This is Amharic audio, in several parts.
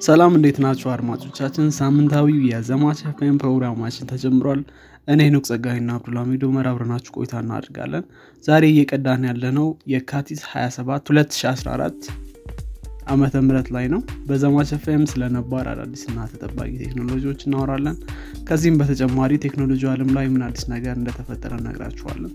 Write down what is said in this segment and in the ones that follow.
ሰላም እንዴት ናቸው አድማጮቻችን? ሳምንታዊው የዘማች ኤፍኤም ፕሮግራማችን ተጀምሯል። እኔ ሄኖክ ጸጋይና አብዱልሚድ ኡመር አብረናችሁ ቆይታ እናደርጋለን። ዛሬ እየቀዳን ያለነው የካቲት 27 2014 ዓመተ ምህረት ላይ ነው። በዘማች ኤፍኤም ስለ ነባር አዳዲስና ተጠባቂ ቴክኖሎጂዎች እናወራለን። ከዚህም በተጨማሪ ቴክኖሎጂ ዓለም ላይ ምን አዲስ ነገር እንደተፈጠረ እነግራችኋለን።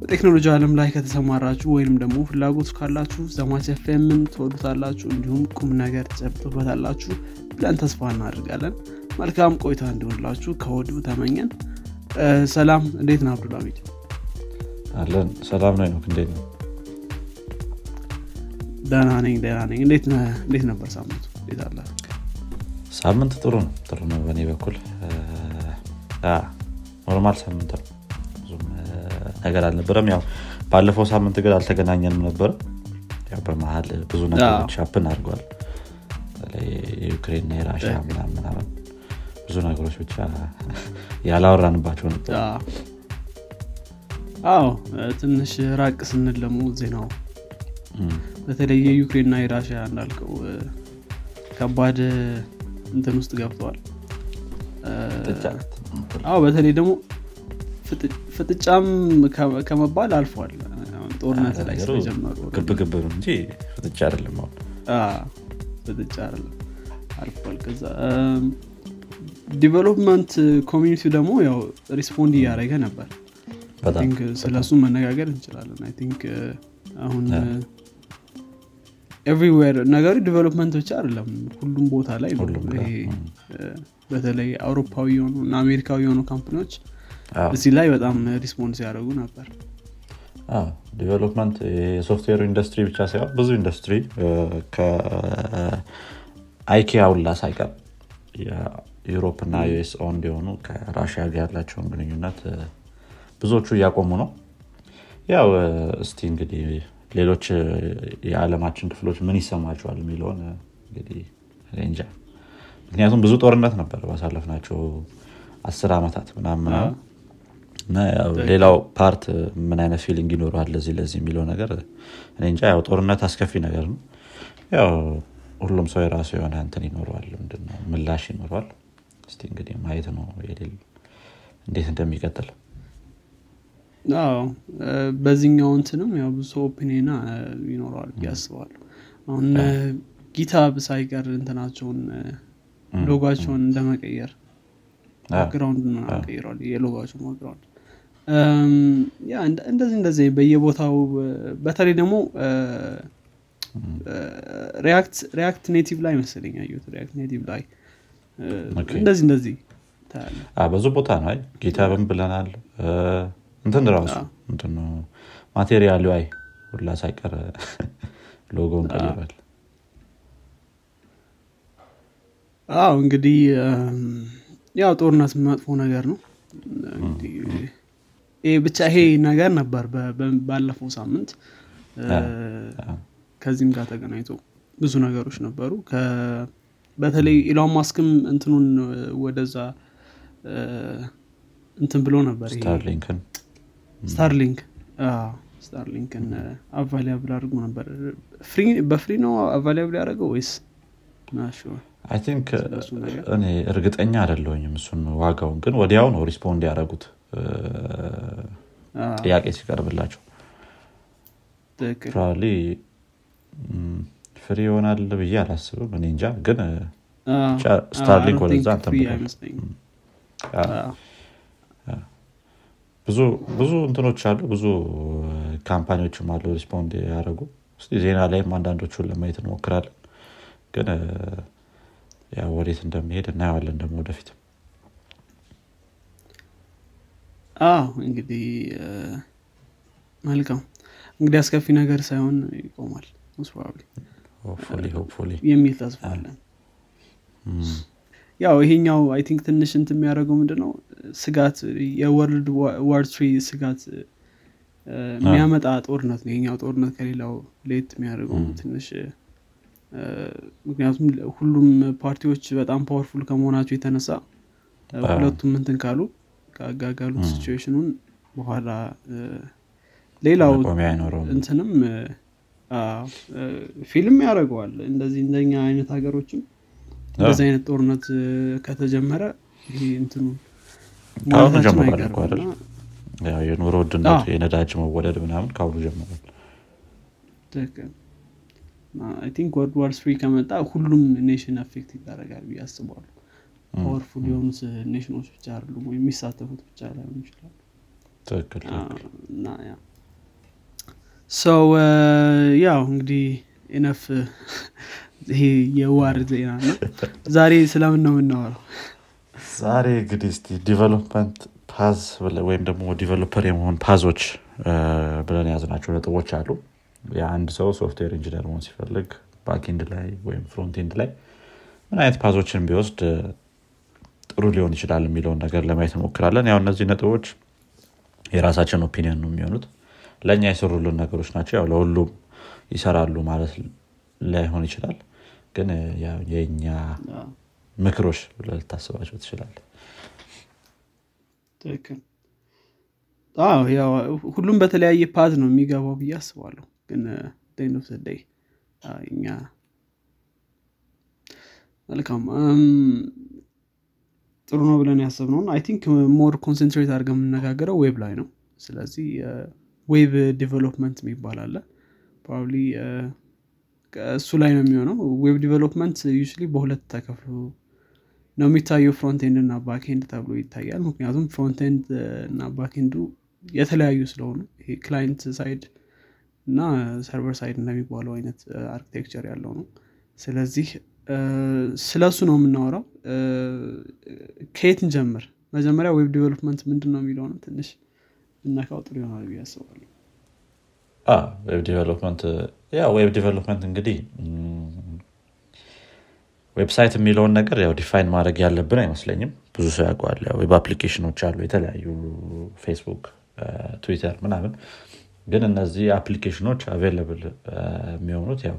በቴክኖሎጂ ዓለም ላይ ከተሰማራችሁ ወይንም ደግሞ ፍላጎቱ ካላችሁ ዘማች ኤፍኤምን ትወዱታላችሁ፣ እንዲሁም ቁም ነገር ትጨብጡበታላችሁ ብለን ተስፋ እናደርጋለን። መልካም ቆይታ እንዲሆንላችሁ ከወዲሁ ተመኘን። ሰላም፣ እንዴት ነው አብዱልሚድ? አለን ሰላም ነው ኖክ እንዴት ነው ደህና ነኝ ደህና ነኝ። እንዴት ነበር ሳምንቱ? እንዴት አለ? ሳምንት ጥሩ ነው ጥሩ ነው በእኔ በኩል normal ሳምንት ነው ነገር አልነበረም። ያው ባለፈው ሳምንት ግን አልተገናኘንም ነበረ በመሀል ብዙ ነገሮች ሀፕን አድርጓል። የዩክሬንና የራሽያ ምናምን ብዙ ነገሮች ብቻ ያላወራንባቸው ነበር። አዎ። ትንሽ ራቅ ስንል ደግሞ ዜናው በተለይ የዩክሬንና የራሽያ እንዳልከው ከባድ እንትን ውስጥ ገብተዋል። አዎ በተለይ ደግሞ ፍጥጫም ከመባል አልፏል። ጦርነት ላይ ስለጀመሩ ግብ ግብ ነው እንጂ ፍጥጫ አይደለም ፍጥጫ አይደለም አልፏል። ከዛ development community ው ደግሞ ያው respond እያደረገ ነበር። ስለሱ መነጋገር እንችላለን። I think አሁን everywhere ነገሩ development ብቻ አይደለም፣ ሁሉም ቦታ ላይ በተለይ አውሮፓዊ የሆኑ እና አሜሪካዊ የሆኑ company ዎች እዚህ ላይ በጣም respond ሲያደርጉ ነበር። development የ software industry ብቻ ሳይሆን ብዙ industry ከ IKEA ሁላ ሳይቀር የ Europe እና US owned የሆኑ ከራሽያ ጋር ያላቸውን ግንኙነት ብዙዎቹ እያቆሙ ነው። ያው እስቲ እንግዲህ ሌሎች የዓለማችን ክፍሎች ምን ይሰማቸዋል የሚለውን እንግዲህ እንጃ። ምክንያቱም ብዙ ጦርነት ነበር ባሳለፍናቸው አስር ዓመታት ምናምን እና ሌላው part ምን አይነት feeling ይኖረዋል ለዚህ ለዚህ የሚለው ነገር እኔ እንጃ ያው ጦርነት አስከፊ ነገር ነው ያው ሁሉም ሰው የራሱ የሆነ እንትን ይኖረዋል ምንድነው ምላሽ ይኖረዋል እስቲ እንግዲህ ማየት ነው የሌል እንዴት እንደሚቀጥል በዚህኛው እንትንም ያው ብዙ opinion ይኖረዋል አስባለሁ። አሁን GitHub ሳይቀር እንትናቸውን ሎጓቸውን እንደመቀየር background ቀይረዋል። የሎጓቸው background እንደዚህ እንደዚህ በየቦታው በተለይ ደግሞ React Native ላይ መሰለኝ ያየሁት React Native ላይ እንደዚህ እንደዚህ ብዙ ቦታ ነው GitHub ን ብለናል። እንትን ራሱ ማቴሪያሉ አይ ሁላ ሳይቀር ሎጎን ቀይሯል። አዎ እንግዲህ ያው ጦርነት መጥፎ ነገር ነው። ብቻ ይሄ ነገር ነበር ባለፈው ሳምንት። ከዚህም ጋር ተገናኝቶ ብዙ ነገሮች ነበሩ። በተለይ ኢሎን ማስክም እንትኑን ወደዛ እንትን ብሎ ነበር Starlink Starlink ን available አድርጎ ነበር። free በ free ነው available ያደረገው ወይስ think እርግጠኛ አይደለሁኝም እሱን ዋጋውን ግን ወዲያው ነው respond ያደረጉት ጥያቄ ሲቀርብላቸው probably free ይሆናል ብዬ አላስብም። እኔ እንጃ ግን Starlink ወደዛ ብዙ ብዙ እንትኖች አሉ። ብዙ company ዎችም አሉ respond ያደረጉ። ዜና ላይም አንዳንዶቹን ለማየት እንሞክራለን። ግን ወዴት እንደሚሄድ እናየዋለን ደግሞ ወደፊት አዎ እንግዲህ መልካም። እንግዲህ አስከፊ ነገር ሳይሆን ይቆማል የሚል ተስፋ አለን። ያው ይሄኛው I think ትንሽ እንትን የሚያደርገው ምንድነው ስጋት የ World War Three ስጋት የሚያመጣ ጦርነት ነው። ይሄኛው ጦርነት ከሌላው ለየት የሚያደርገው ትንሽ ምክንያቱም ሁሉም ፓርቲዎች በጣም powerful ከመሆናቸው የተነሳ ሁለቱም እንትን ካሉ ካጋጋሉት ም። situation ኡን በኋላ ሌላው እንትንም ፊልም ያደርገዋል። እንደዚህ እንደኛ አይነት ሀገሮችም እንደዚህ አይነት ጦርነት ከተጀመረ ይሄ እንትኑ የኑሮ ውድነቱ የነዳጅ መወደድ ምናምን ከአሁኑ ጀምሯል። think World War Three ከመጣ ሁሉም nation affect ይደረጋል ብዬ አስባለሁ powerful የሆኑት nation ኦች ብቻ አይደሉም ወይም የሚሳተፉት ብቻ እና ያ ሰው ያው እንግዲህ enough ይሄ የ war ዜና ነው። ዛሬ ስለምን ነው የምናወራው? ዛሬ እንግዲህ እስቲ development path ወይም ደግሞ developer የመሆን path ኦች ብለን የያዝናቸው ነጥቦች አሉ። የአንድ ሰው software engineer መሆን ሲፈልግ backend ላይ ወይም frontend ላይ ምን አይነት path ኦችን ቢወስድ ጥሩ ሊሆን ይችላል የሚለውን ነገር ለማየት እንሞክራለን። ያው እነዚህ ነጥቦች የራሳችን opinion ነው የሚሆኑት። ለእኛ የሰሩልን ነገሮች ናቸው። ያው ለሁሉም ይሰራሉ ማለት ላይሆን ይችላል። ግን የእኛ ምክሮች ልታስባቸው ትችላል ሁሉም በተለያየ path ነው የሚገባው ብዬ አስባለሁ። ግን the end of day እኛ መልካም ጥሩ ነው ብለን ያሰብነውን I think more concentrate አድርገን የምነጋገረው web ላይ ነው። ስለዚህ web development የሚባል አለ። probably እሱ ላይ ነው የሚሆነው። web development usually በሁለት ተከፍሎ ነው የሚታየው frontend እና backend ተብሎ ይታያል። ምክንያቱም frontend እና backend ኡ የተለያዩ ስለሆኑ ይሄ client side እና server side እንደሚባለው አይነት architecture ያለው ነው። ስለዚህ ስለ እሱ ነው የምናወራው። ከየት እንጀምር? መጀመሪያ web development ምንድን ነው የሚለውን ትንሽ ብናወራው ጥሩ ይሆናል ብዬ አስባለሁ። web development ያው web development እንግዲህ website የሚለውን ነገር ያው define ማድረግ ያለብን አይመስለኝም። ብዙ ሰው ያውቀዋል። ያው web application ኦች አሉ የተለያዩ Facebook Twitter ምናምን። ግን እነዚህ application ኦች available የሚሆኑት ያው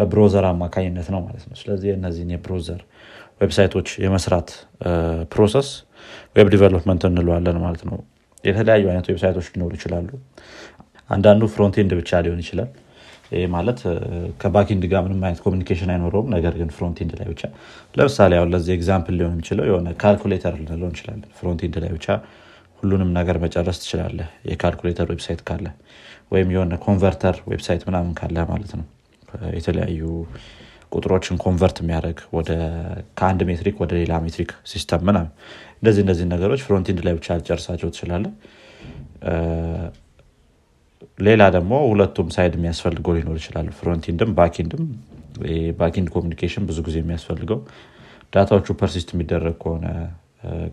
በ browser አማካኝነት ነው ማለት ነው። ስለዚህ እነዚህን የ browser website ኦች የመስራት process web development እንለዋለን ማለት ነው። የተለያዩ አይነት website ኦች ሊኖሩ ይችላሉ። አንዳንዱ frontend ብቻ ሊሆን ይችላል። ይህ ማለት ከ backend ጋር ምንም አይነት communication አይኖረውም። ነገር ግን frontend ላይ ብቻ ለምሳሌ አሁን ለዚህ example ሊሆን የሚችለው የሆነ ካልኩሌተር ልንለው እንችላለን። frontend ላይ ብቻ ሁሉንም ነገር መጨረስ ትችላለህ። የ calculator website ካለ ወይም የሆነ converter website ምናምን ካለ ማለት ነው የተለያዩ ቁጥሮችን convert የሚያደርግ ከአንድ ሜትሪክ ወደ ሌላ metric system ምናምን። እንደዚህ እንደዚህ ነገሮች frontend ላይ ብቻ ልትጨርሳቸው ትችላለህ ሌላ ደግሞ ሁለቱም side የሚያስፈልገው ሊኖር ይችላል። frontend ም backend ም backend communication ብዙ ጊዜ የሚያስፈልገው data ዎቹ persist የሚደረግ ከሆነ።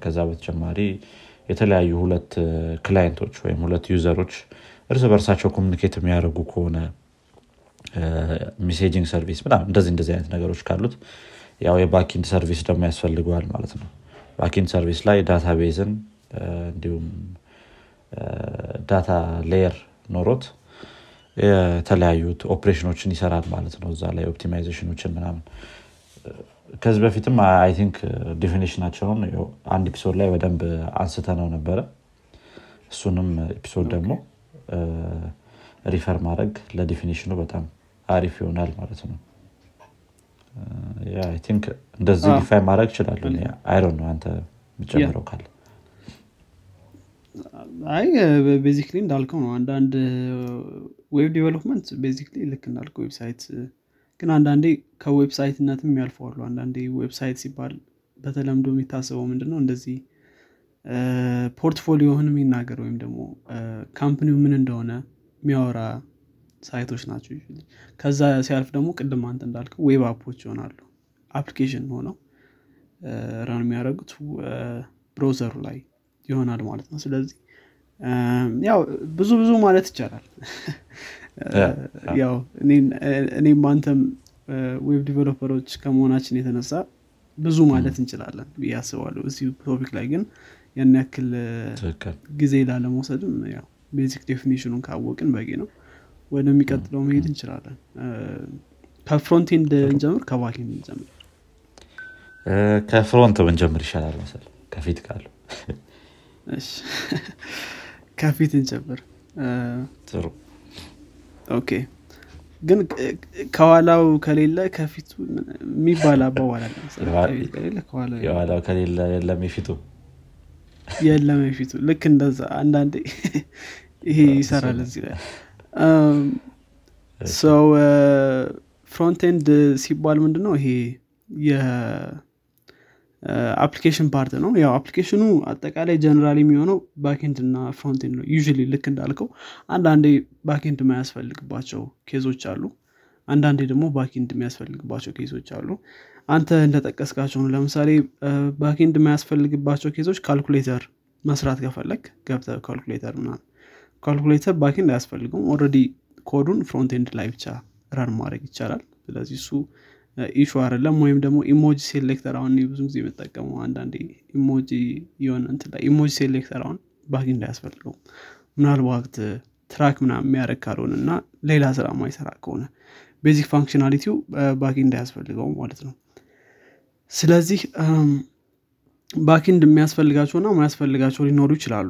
ከዛ በተጨማሪ የተለያዩ ሁለት client ኦች ወይም ሁለት user ኦች እርስ በርሳቸው communicate የሚያደርጉ ከሆነ messaging service ምናምን እንደዚህ እንደዚህ አይነት ነገሮች ካሉት ያው የ backend service ደግሞ ያስፈልገዋል ማለት ነው። backend service ላይ database ን እንዲሁም data layer ኖሮት የተለያዩት ኦፕሬሽኖችን ይሰራል ማለት ነው። እዛ ላይ optimization ኦችን ምናምን ከዚህ በፊትም I think definition ኣቸውን አንድ episode ላይ በደንብ አንስተነው ነበረ። እሱንም episode ደግሞ refer ማድረግ ለ definition ኡ በጣም አሪፍ ይሆናል ማለት ነው። think እንደዚህ አዎ። define ማድረግ ይችላሉ አይሮን ነው አንተ የምጨምረው ካለ። አይ basically እንዳልከው ነው። አንዳንድ web development basically ልክ እንዳልከው website ግን አንዳንዴ ከ website ነትም ያልፈዋሉ። አንዳንዴ website ሲባል በተለምዶ የሚታሰበው ምንድነው? እንደዚህ portfolio ህን የሚናገር ወይም ደግሞ company ው ምን እንደሆነ የሚያወራ site ኦች ናቸው ከዛ ሲያልፍ ደግሞ ቅድም አንተ እንዳልከው web app ኦች ይሆናሉ። application ሆነው run የሚያደርጉት browser ኡ ላይ ይሆናል ማለት ነው። ስለዚህ ያው ብዙ ብዙ ማለት ይቻላል። ያው እኔም አንተም web developerኦች ከመሆናችን የተነሳ ብዙ ማለት እንችላለን ብዬ አስባለሁ። እዚህ topic ላይ ግን ያን ያክል ጊዜ ላለመውሰድም basic definitionኡን ካወቅን በቂ ነው ወደሚቀጥለው መሄድ እንችላለን። ከ frontend እንጀምር ከ backend እንጀምር ከ front ብንጀምር ይሻላል መሰል ከፊት እሺ። ከፊት እንጀምር። ጥሩ። okay። ግን ከኋላው ከሌለ ከፊቱ የሚባል አባባል አለ ከሌለ የለም። የፊቱ። የለም የፊቱ። ልክ እንደዛ አንዳንዴ ይሄ ይሰራል እዚህ ላይ ሰው frontend ሲባል ምንድን ነው ይሄ የ application part ነው። ያው applicationኑ አጠቃላይ ጀነራል የሚሆነው backend እና frontend ነው። you ልክ እንዳልከው አንዳንዴ backend የማያስፈልግባቸው caseኦች አሉ። አንዳንዴ ደግሞ backend የሚያስፈልግባቸው caseኦች አሉ። አንተ እንደጠቀስካቸው ነው። ለምሳሌ backend የማያስፈልግባቸው caseኦች calculator መስራት ከፈለግ ገብተ ካልኩሌተር ምናምን calculator backend አያስፈልግም already codeኡን frontend ላይ ብቻ run ማድረግ ይቻላል። ስለዚህ እሱ issue አይደለም። ወይም ደግሞ emoji selector አሁን ብዙ ጊዜ የምጠቀመው አንዳንዴ emoji የሆነ እንትን ላይ emoji selector አሁን backend አያስፈልገው ምናልባት track ምናምን የሚያደርግ ካልሆነ እና ሌላ ስራ ማይሰራ ከሆነ basic functionalityው backend አያስፈልገው ማለት ነው። ስለዚህ backend የሚያስፈልጋቸውና ማያስፈልጋቸው ሊኖሩ ይችላሉ።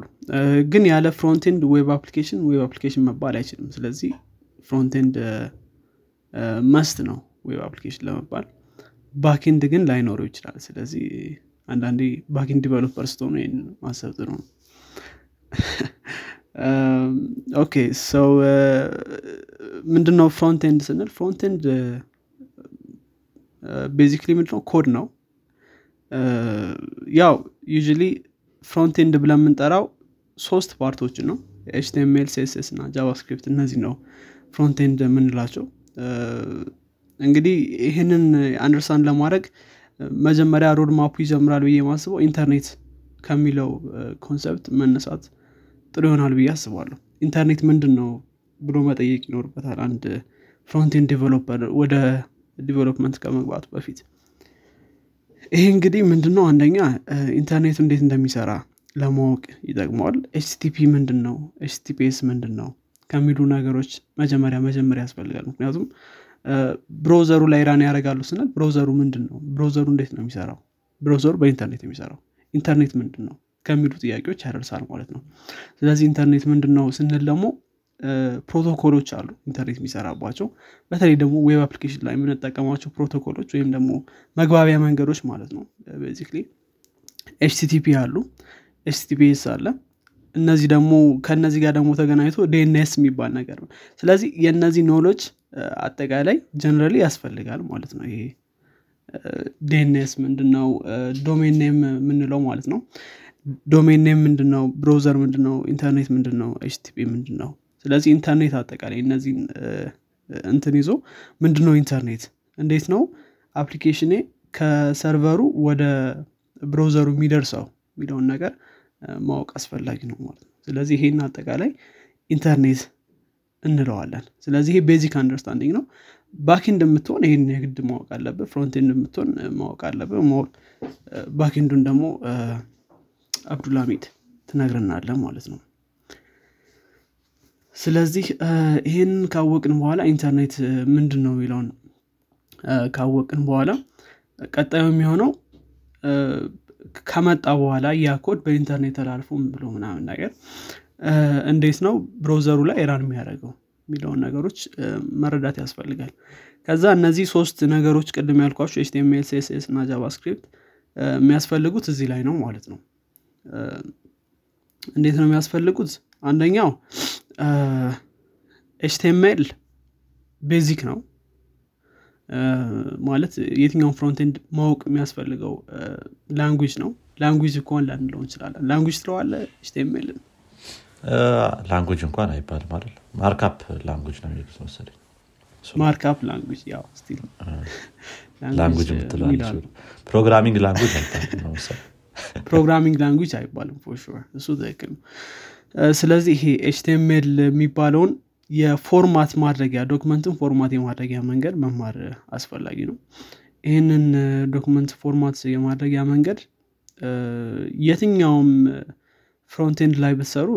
ግን ያለ frontend web application web application መባል አይችልም። ስለዚህ frontend must ነው web application ለመባል። backend ግን ላይኖረው ይችላል። ስለዚህ አንዳንዴ backend developer ስትሆኑ ይህን ማሰብ ጥሩ ነው። okay ሰው ምንድነው frontend ስንል frontend basically ምንድነው ኮድ ነው ያው usually frontend ብለን የምንጠራው ሶስት partኦችን ነው። HTML CSS እና JavaScript እነዚህ ነው frontend የምንላቸው። እንግዲህ ይህንን understand ለማድረግ መጀመሪያ road mapኡ ይጀምራል ብዬ ማስበው ኢንተርኔት ከሚለው concept መነሳት ጥሩ ይሆናል ብዬ አስባለሁ። ኢንተርኔት ምንድን ነው ብሎ መጠየቅ ይኖርበታል አንድ frontend developer ወደ development ከመግባቱ በፊት ይሄ እንግዲህ ምንድነው? አንደኛ እ፣ ኢንተርኔቱ እንዴት እንደሚሰራ ለማወቅ ይጠቅመዋል። HTTP ምንድን ነው HTTPS ምንድን ነው ከሚሉ ነገሮች መጀመሪያ መጀመሪያ ያስፈልጋል። ምክንያቱም browserኡ ላይ run ያደርጋሉ ስንል browserኡ ምንድን ነው browserኡ እንዴት ነው የሚሰራው? browserኡ በኢንተርኔት የሚሰራው። ኢንተርኔት ምንድን ነው ከሚሉ ጥያቄዎች ያደርሳል ማለት ነው። ስለዚህ ኢንተርኔት ምንድን ነው ስንል ደግሞ protocolኦች አሉ ኢንተርኔት የሚሰራባቸው። በተለይ ደግሞ web application ላይ የምንጠቀማቸው protocolኦች ወይም ደግሞ መግባቢያ መንገዶች ማለት ነው። basically HTTP አሉ HTTPS አለ። እነዚህ ደግሞ ከእነዚህ ጋር ደግሞ ተገናኝቶ DNS የሚባል ነገር ነው። ስለዚህ የእነዚህ ኖሎች አጠቃላይ generally ያስፈልጋል ማለት ነው። ይሄ DNS ምንድነው? domain name የምንለው ማለት ነው። domain name ምንድነው? browser ምንድነው? ኢንተርኔት ምንድነው? HTTP ምንድነው ስለዚህ ኢንተርኔት አጠቃላይ እነዚህን እንትን ይዞ ምንድነው ኢንተርኔት? እንዴት ነው applicationኤ ከ serverኡ ወደ browserኡ የሚደርሰው የሚለውን ነገር ማወቅ አስፈላጊ ነው ማለት ነው። ስለዚህ ይሄን አጠቃላይ ኢንተርኔት እንለዋለን። ስለዚህ ይሄ basic understanding ነው። backend የምትሆን ይህን የግድ ማወቅ አለብህ። frontend የምትሆን እ፣ ማወቅ አለብህ። more backendኡን ደግሞ አብዱልሀሚድ ትነግረናለህ ማለት ነው ስለዚህ ይህን ካወቅን በኋላ ኢንተርኔት ምንድን ነው የሚለውን ካወቅን በኋላ ቀጣዩ የሚሆነው ከመጣ በኋላ ያ ኮድ በኢንተርኔት ተላልፎ ብሎ ምናምን ነገር እንዴት ነው browserኡ ላይ run የሚያደርገው የሚለውን ነገሮች መረዳት ያስፈልጋል። ከዛ እነዚህ ሶስት ነገሮች ቅድም ያልኳቸው HTML CSS እና JavaScript የሚያስፈልጉት እዚህ ላይ ነው ማለት ነው። እንዴት ነው የሚያስፈልጉት? አንደኛው HTML basic ነው። ማለት የትኛውን frontend ማወቅ የሚያስፈልገው language ነው። language ከሆነ ላንለው እንችላለን። language ትለዋለህ HTML? language እንኳን አይባልም አይደል? markup language ነው የሚሉት መሰለኝ። markup language ያው still language programming language አይባልም programming language አይባልም for እሱ ትክክል ነው ስለዚህ ይሄ HTML የሚባለውን የ format ማድረጊያ documentን format የማድረጊያ መንገድ መማር አስፈላጊ ነው። ይህንን document format የማድረጊያ መንገድ የትኛውም frontend ላይ ብትሰሩ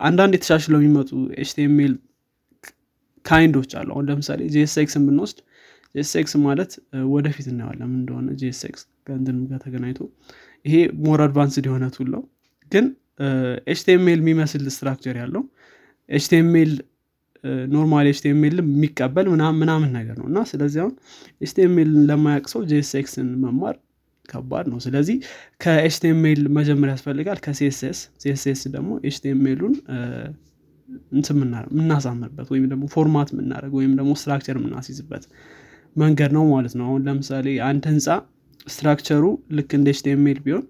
አንዳንድ የተሻሻለው የሚመጡ HTML kindኦች አሉ። አሁን ለምሳሌ JSXን ብንወስድ JSX ማለት ወደፊት እናየዋለን እንደሆነ JSX ከእንትን ጋር ተገናኝቶ። ይሄ more advanced የሆነ tool ነው። ግን HTML የሚመስል structure ያለው HTML normal HTML የሚቀበል ምናምን ነገር ነው። እና ስለዚህ አሁን HTMLን ለማያቅ ሰው ጄኤስኤክስን መማር ከባድ ነው። ስለዚህ ከ HTML መጀመር ያስፈልጋል። ከሲኤስኤስ ሲኤስኤስ ደግሞ HTMLኡን የምናሳምርበት ወይም ደግሞ format የምናደርግ ወይም ደግሞ structure የምናስይዝበት መንገድ ነው ማለት ነው። አሁን ለምሳሌ አንድ ህንፃ structure ኡ ልክ እንደ HTML ቢሆን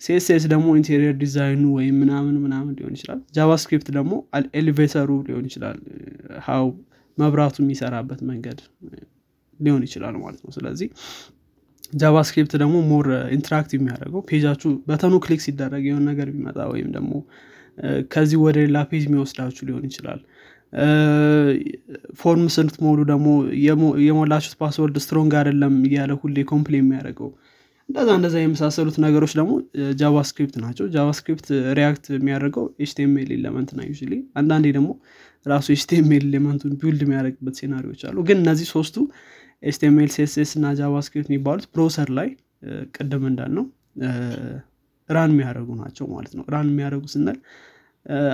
CSS ደግሞ interior design ኡ ወይም ምናምን ምናምን ሊሆን ይችላል። JavaScript ደግሞ elevator ኡ ሊሆን ይችላል። ሀው መብራቱ የሚሰራበት መንገድ ሊሆን ይችላል ማለት ነው። ስለዚህ JavaScript ደግሞ more interactive የሚያደርገው page ኣችሁ button ኑ click ሲደረግ የሆነ ነገር ቢመጣ ወይም ደግሞ ከዚህ ወደ ሌላ page የሚወስዳችሁ ሊሆን ይችላል። form ስትሞሉ ደግሞ የሞላችሁት password strong አይደለም እያለ ሁሌ complain የሚያደርገው እንደዛ እንደዛ የመሳሰሉት ነገሮች ደግሞ JavaScript ናቸው። JavaScript react የሚያደርገው HTML element ና ዩ አንዳንዴ ደግሞ ራሱ HTML element ኡን build የሚያደርግበት scenario ዎች አሉ። ግን እነዚህ ሶስቱ HTML CSS እና JavaScript የሚባሉት browser ላይ ቅድም እንዳልነው run የሚያደርጉ ናቸው ማለት ነው። run የሚያደርጉ ስንል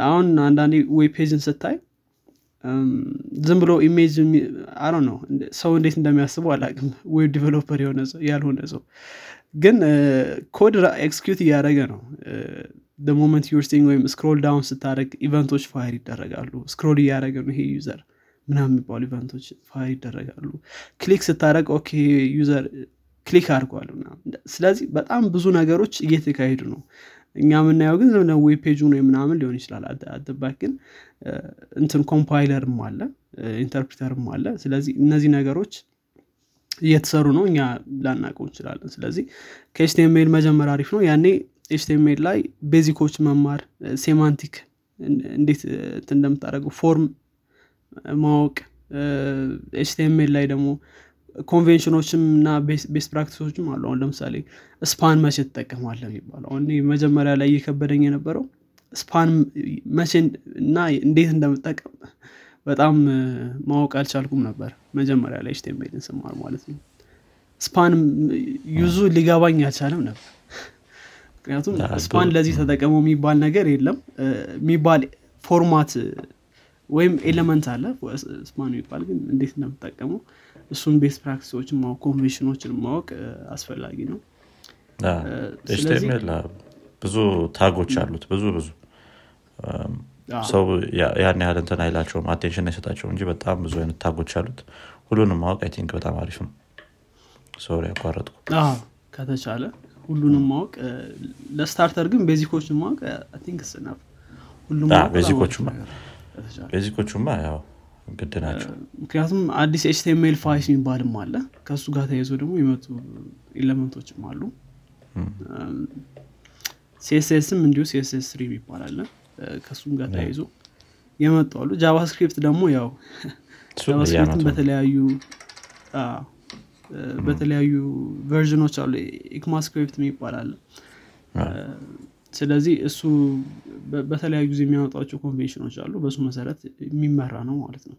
አሁን አንዳንዴ web page ን ስታይ ዝም ብሎ image አሮ ነው ሰው እንዴት እንደሚያስበው አላቅም web developer የሆነ ሰው ያልሆነ ሰው ግን code execute እያደረገ ነው። moment ዩርስቲንግ ወይም scroll down ስታደረግ event ኦች fire ይደረጋሉ። scroll እያደረገ ነው ይሄ user ምናምን የሚባሉ event ኦች fire ይደረጋሉ። click ስታደረግ okay user click አድርጓል ስለዚህ በጣም ብዙ ነገሮች እየተካሄዱ ነው። እኛ የምናየው ግን ዝም ዌብ ፔጁ ነው ምናምን ሊሆን ይችላል። at the back ግን እንትን compiler ም አለ interpreter ም አለ። ስለዚህ እነዚህ ነገሮች እየተሰሩ ነው። እኛ ላናቀው እንችላለን። ስለዚህ ከ HTML መጀመር አሪፍ ነው። ያኔ HTML ላይ basic ኦች መማር semantic እንዴት እንደምታደረገው form ማወቅ HTML ላይ ደግሞ ኮንቬንሽኖችም እና best practice ኦችም አሉ። አሁን ለምሳሌ span መቼ ትጠቀማለህ የሚባለው? አሁን መጀመሪያ ላይ እየከበደኝ የነበረው span መቼ እና እንዴት እንደምጠቀም በጣም ማወቅ አልቻልኩም ነበር። መጀመሪያ ላይ HTML ን ስማር ማለት ነው። span use ኡ ሊገባኝ አልቻለም ነበር። ምክንያቱም span ለዚህ ተጠቀመው የሚባል ነገር የለም። የሚባል format ወይም element አለ። span የሚባል ግን እንዴት እንደምጠቀመው እሱን best practice ኦችን ማወቅ ኮንቬንሽኖችን ማወቅ አስፈላጊ ነው። ብዙ tag ኦች አሉት። ብዙ ብዙ ሰው ያን ያህል እንትን አይላቸውም attention አይሰጣቸው እንጂ በጣም ብዙ አይነት tag ኦች አሉት። ሁሉንም ማወቅ I think በጣም አሪፍ ነው። sorry ያቋረጥኩ። ከተቻለ ሁሉንም ማወቅ ለ starter ግን basic ኦችን ማወቅ think ሁሉም basic ኦቹማ ያው ግድ ናቸው። ምክንያቱም አዲስ HTML five የሚባልም አለ። ከእሱ ጋር ተያይዞ ደግሞ የመጡ element ኦችም አሉ። CSS ም እንዲሁ CSS three ይባላል ከእሱም ጋር ተያይዞ የመጡ አሉ። JavaScript ደግሞ ያው JavaScript ን በተለያዩ በተለያዩ version ኦች አሉ። ECMAScript ይባላል ስለዚህ እሱ በተለያዩ ጊዜ የሚያወጣቸው ኮንቬንሽኖች አሉ። በሱ መሰረት የሚመራ ነው ማለት ነው።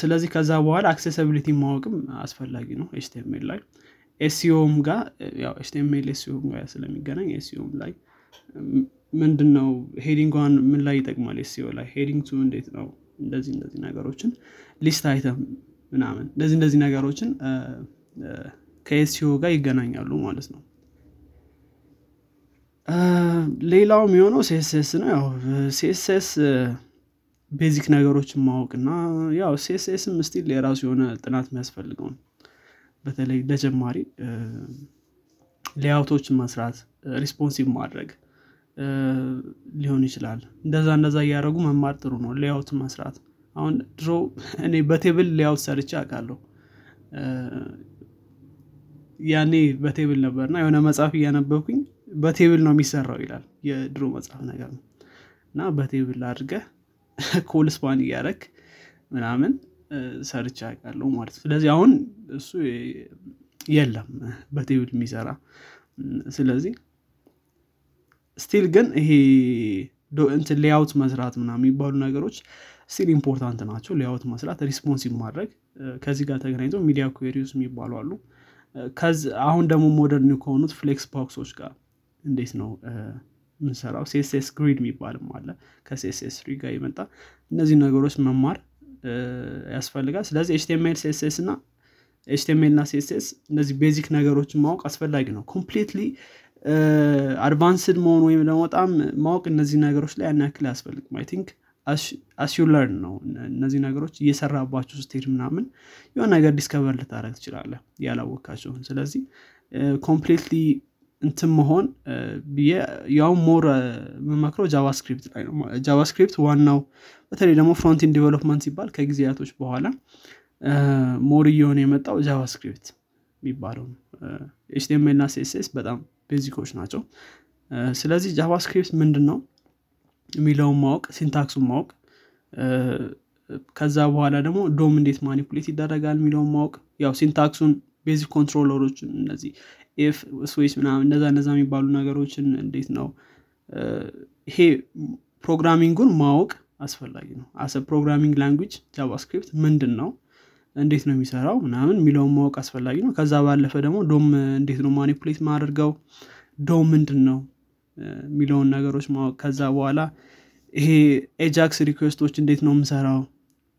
ስለዚህ ከዛ በኋላ accessibility ማወቅም አስፈላጊ ነው HTML ላይ። SEO ም ጋር HTML SEO ም ጋር ስለሚገናኝ SEO ም ላይ ምንድን ነው heading one ምን ላይ ይጠቅማል? SEO ላይ heading two እንዴት ነው? እንደዚህ እንደዚህ ነገሮችን list item ምናምን እንደዚህ እንደዚህ ነገሮችን ከ SEO ጋር ይገናኛሉ ማለት ነው። ሌላው የሚሆነው CSS ነው። ያው CSS basic ነገሮችን ማወቅና ያው CSS ም still የራሱ የሆነ ጥናት የሚያስፈልገው በተለይ ለጀማሪ layout ኦችን መስራት responsive ማድረግ ሊሆን ይችላል። እንደዛ እንደዛ እያደረጉ መማር ጥሩ ነው። layout መስራት። አሁን ድሮ እኔ በ table layout ሰርቼ አውቃለሁ። ያኔ በ table ነበርና የሆነ መጽሐፍ እያነበብኩኝ በ table ነው የሚሰራው ይላል የድሮ መጽሐፍ ነገር ነው። እና በ table አድርገህ col span እያረግ ምናምን ሰርቼ አውቃለሁ ማለት ስለዚህ አሁን እሱ የለም በ table የሚሰራ። ስለዚህ still ግን ይሄ እንትን layout መስራት ምናምን የሚባሉ ነገሮች still important ናቸው። layout መስራት responsive ማድረግ ከዚህ ጋር ተገናኝተው media queries የሚባሉ አሉ። አሁን ደግሞ modern ከሆኑት flex box ኦች ጋር እንዴት ነው የምንሰራው? CSS grid የሚባልም አለ ከ CSS three ጋር የመጣ እነዚህ ነገሮች መማር ያስፈልጋል። ስለዚህ HTML CSS እና HTML እና CSS እነዚህ basic ነገሮችን ማወቅ አስፈላጊ ነው። completely advanced መሆን ወይም ደግሞ በጣም ማወቅ እነዚህ ነገሮች ላይ ያን ያክል አያስፈልግም። I think as you learn ነው እነዚህ ነገሮች እየሰራባቸው ስትሄድ ምናምን የሆነ ነገር discover ልታደረግ ትችላለህ ያላወካቸውን ስለዚህ completely እንትን መሆን ብዬ more የምመክረው JavaScript ላይ ነው። JavaScript ዋናው በተለይ ደግሞ front-end development ሲባል ከጊዜያቶች በኋላ more እየሆነ የመጣው JavaScript የሚባለው ነው። HTML እና CSS በጣም basic ኦች ናቸው። ስለዚህ JavaScript ምንድን ነው የሚለውን ማወቅ syntax ኡን ማወቅ ከዛ በኋላ ደግሞ DOM እንዴት manipulate ይደረጋል የሚለውን ማወቅ ያው syntax ኡን basic controller ኦችን እነዚህ if switch ምናምን እነዛ እነዛ የሚባሉ ነገሮችን እንዴት ነው ይሄ programming ኡን ማወቅ አስፈላጊ ነው። as a programming language JavaScript ምንድን ነው እንዴት ነው የሚሰራው ምናምን የሚለውን ማወቅ አስፈላጊ ነው። ከዛ ባለፈ ደግሞ DOM እንዴት ነው manipulate ማደርገው DOM ምንድን ነው የሚለውን ነገሮች ማወቅ ከዛ በኋላ ይሄ AJAX request ኦች እንዴት ነው የምሰራው?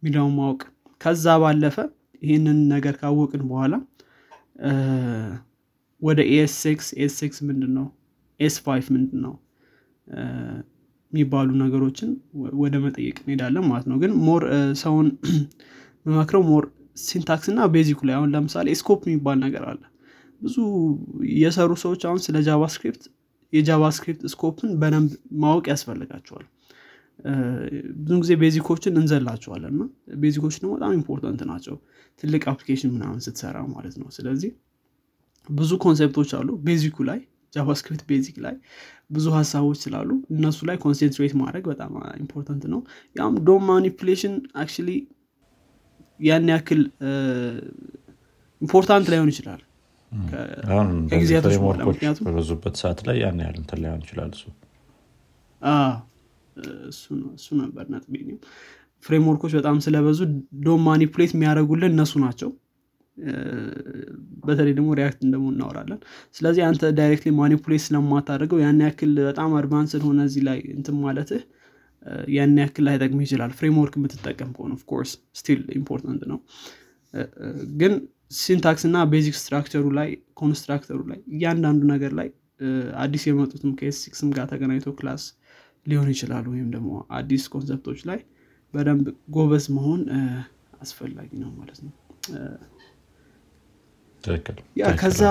የሚለውን ማወቅ ከዛ ባለፈ ይህንን ነገር ካወቅን በኋላ ወደ ኤስ ሲክስ ኤስ ሲክስ ምንድን ነው ES5 ምንድን ነው የሚባሉ ነገሮችን ወደ መጠየቅ እንሄዳለን ማለት ነው። ግን more ሰውን መመክረው more syntax እና basic ኡ ላይ አሁን ለምሳሌ scope የሚባል ነገር አለ። ብዙ የሰሩ ሰዎች አሁን ስለ JavaScript የ JavaScript scope ን በደንብ ማወቅ ያስፈልጋቸዋል። ብዙ ጊዜ basic ኦችን እንዘላቸዋለን እና basic ኦች ደግሞ በጣም important ናቸው። ትልቅ application ምናምን ስትሰራ ማለት ነው። ስለዚህ ብዙ concept ኦች አሉ። basic ኡ ላይ JavaScript basic ላይ ብዙ ሀሳቦች ስላሉ እነሱ ላይ concentrate ማድረግ በጣም important ነው። ያም DOM manipulation actually ያን ያክል important ላይሆን ይችላል። ከጊዜያቶች በኋላ ምክንያቱም በበዙበት ሰዓት ላይ ያን ያህል እንትን ላይሆን ይችላል እሱ። እሱ ነበር ነጥቤ framework ኦች በጣም ስለበዙ DOM manipulate የሚያደርጉልን እነሱ ናቸው። በተለይ ደግሞ React እንደሞ እናወራለን። ስለዚህ አንተ directly manipulate ስለማታደርገው ያን ያክል በጣም advanced ሆነ እዚህ ላይ እንትን ማለትህ ያን ያክል ላይጠቅም ይችላል። framework የምትጠቀም ከሆነ of course still important ነው። ግን syntax እና basic structure ኡ ላይ constructor ኡ ላይ እያንዳንዱ ነገር ላይ አዲስ የመጡትም ከ ES6 ም ጋር ተገናኝቶ class ሊሆን ይችላሉ። ወይም ደግሞ አዲስ concept ኦች ላይ በደንብ ጎበዝ መሆን አስፈላጊ ነው ማለት ነው። Yeah ከዛ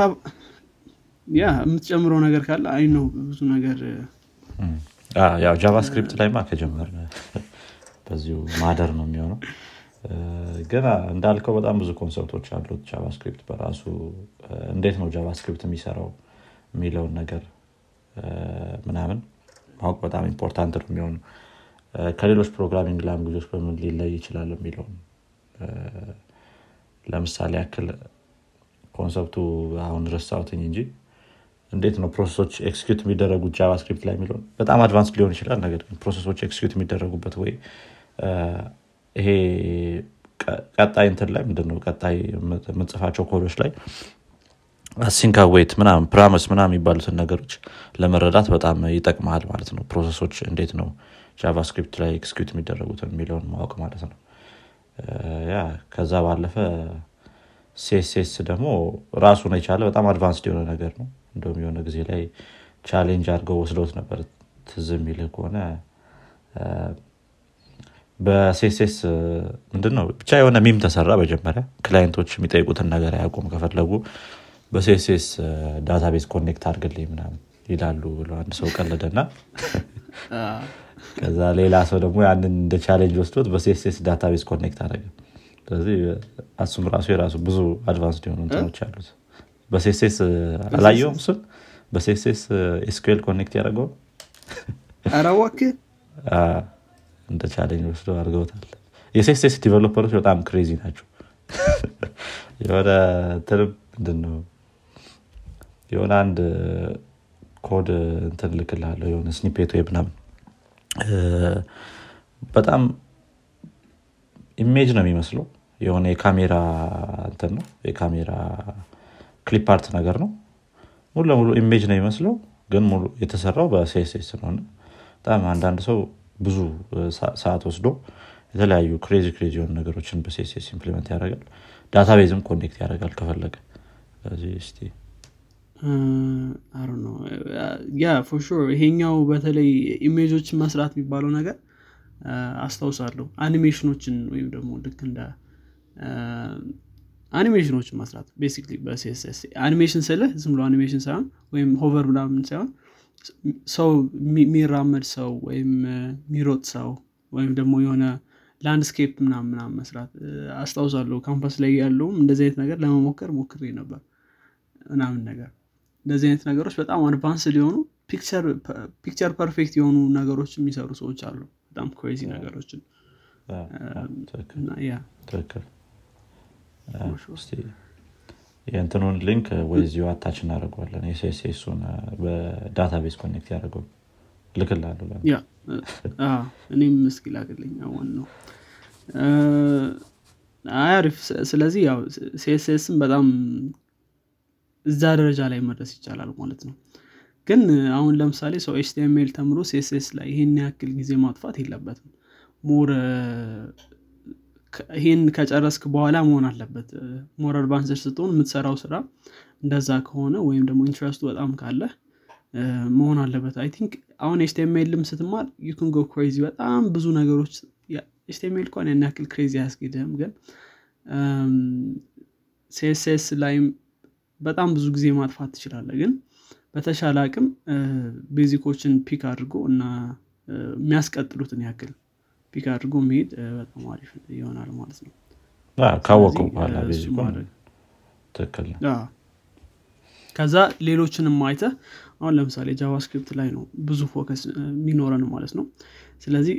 yeah የምትጨምረው ነገር ካለ አይ ነው ብዙ ነገር ያው JavaScript ላይማ ከጀመር በዚሁ ማደር ነው የሚሆነው። ግን እንዳልከው በጣም ብዙ concept ኦች አሉት JavaScript በራሱ። እንዴት ነው JavaScript የሚሰራው የሚለውን ነገር ምናምን ማወቅ በጣም important ነው የሚሆኑ ከሌሎች programming language ኦች በምን ሊለይ ይችላል የሚለውን ለምሳሌ ያክል concept ኡ አሁን ረሳውትኝ እንጂ እንዴት ነው process ኦች execute የሚደረጉት JavaScript ላይ የሚለውን? በጣም advanced ሊሆን ይችላል ነገር ግን process ኦች execute የሚደረጉበት ወይ ይሄ ቀጣይ እንትን ላይ ምንድነው ቀጣይ የምጽፋቸው ኮዶች ላይ async await ምናምን promise ምናምን የሚባሉትን ነገሮች ለመረዳት በጣም ይጠቅመሃል ማለት ነው። process ኦች እንዴት ነው JavaScript ላይ execute የሚደረጉትን የሚለውን ማወቅ ማለት ነው። Yeah ከዛ ባለፈ CSS ደግሞ ራሱን የቻለ በጣም advanced የሆነ ነገር ነው እንደውም የሆነ ጊዜ ላይ challenge አድርገው ወስደውት ነበር። ትዝ የሚልህ ከሆነ በ CSS ምንድን ነው ብቻ የሆነ meme ተሰራ መጀመሪያ። client ኦች የሚጠይቁትን ነገር አያውቁም ከፈለጉ። በ CSS database connect አድርግልኝ ምናምን ይላሉ ብሎ አንድ ሰው ቀለደና ከዛ ሌላ ሰው ደግሞ ያንን እንደ challenge ወስዶት በ CSS database connect አደረገ። ስለዚህ እሱም ራሱ የራሱ ብዙ advanced የሆኑ እንትኖች አሉት በ CSS አላየውም እሱን? በ CSS SQL connect ያደረገው አራዋክ እንደ challenge ወስዶ አድርገውታል። የ CSS developer ኦች በጣም crazy ናቸው። የሆነ ትርብ ምንድን ነው የሆነ አንድ ኮድ እንትን ልክልሃለሁ የሆነ snippet ወይ ምናምን። በጣም image ነው የሚመስለው። የሆነ የካሜራ እንትን ነው የካሜራ clip art ነገር ነው። ሙሉ ለሙሉ image ነው የሚመስለው ግን ሙሉ የተሰራው በ CSS ነውና በጣም አንዳንድ ሰው ብዙ ሰዓት ወስዶ የተለያዩ crazy crazy የሆኑ ነገሮችን በ CSS implement ያደርጋል። database ም connect ያደርጋል ከፈለገ። እስቲ Yeah for ይሄኛው በተለይ image ኦችን መስራት የሚባለው ነገር አስታውሳለሁ። አኒሜሽኖችን ወይም ደግሞ ልክ እንደ አኒሜሽኖችን መስራት basically በ CSS animation ስልህ ዝም ብሎ አኒሜሽን ሳይሆን ወይም hover ምናምን ሳይሆን ሰው የሚራመድ ሰው ወይም የሚሮጥ ሰው ወይም ደግሞ የሆነ landscape ምናምን ምናምን መስራት አስታውሳለሁ። ካምፓስ ላይ ያለውም እንደዚህ አይነት ነገር ለመሞከር ሞክሬ ነበር ምናምን ነገር። እንደዚህ አይነት ነገሮች በጣም advanced የሆኑ picture perfect የሆኑ ነገሮች የሚሰሩ ሰዎች አሉ። በጣም crazy ነገሮችን የእንትኑን link ወይዚሁ attach እናደርገዋለን። የ CSS ኡን በ database connect ያደርገው ልክላለሁ እኔም እስኪ አሁን ነው አሪፍ። ስለዚህ ያው CSS ም በጣም እዛ ደረጃ ላይ መድረስ ይቻላል ማለት ነው። ግን አሁን ለምሳሌ ሰው HTML ተምሮ CSS ላይ ይህን ያክል ጊዜ ማጥፋት የለበትም። more ይህን ከጨረስክ በኋላ መሆን አለበት። more advanced ስትሆን የምትሰራው ስራ እንደዛ ከሆነ ወይም ደግሞ interest ኡ በጣም ካለ መሆን አለበት። I think አሁን HTML ም ስትማር you can go crazy በጣም ብዙ ነገሮች HTML እንኳን ያን ያክል crazy አያስኬድህም ግን CSS ላይም በጣም ብዙ ጊዜ ማጥፋት ትችላለ ግን በተሻለ አቅም basic ኦችን pick አድርጎ እና የሚያስቀጥሉትን ያክል pick አድርጎ መሄድ በጣም አሪፍ ይሆናል ማለት ነው። ካወቁ በኋላ ትክክል ከዛ ሌሎችንም አይተ አሁን ለምሳሌ JavaScript ላይ ነው ብዙ focus የሚኖረን ማለት ነው። ስለዚህ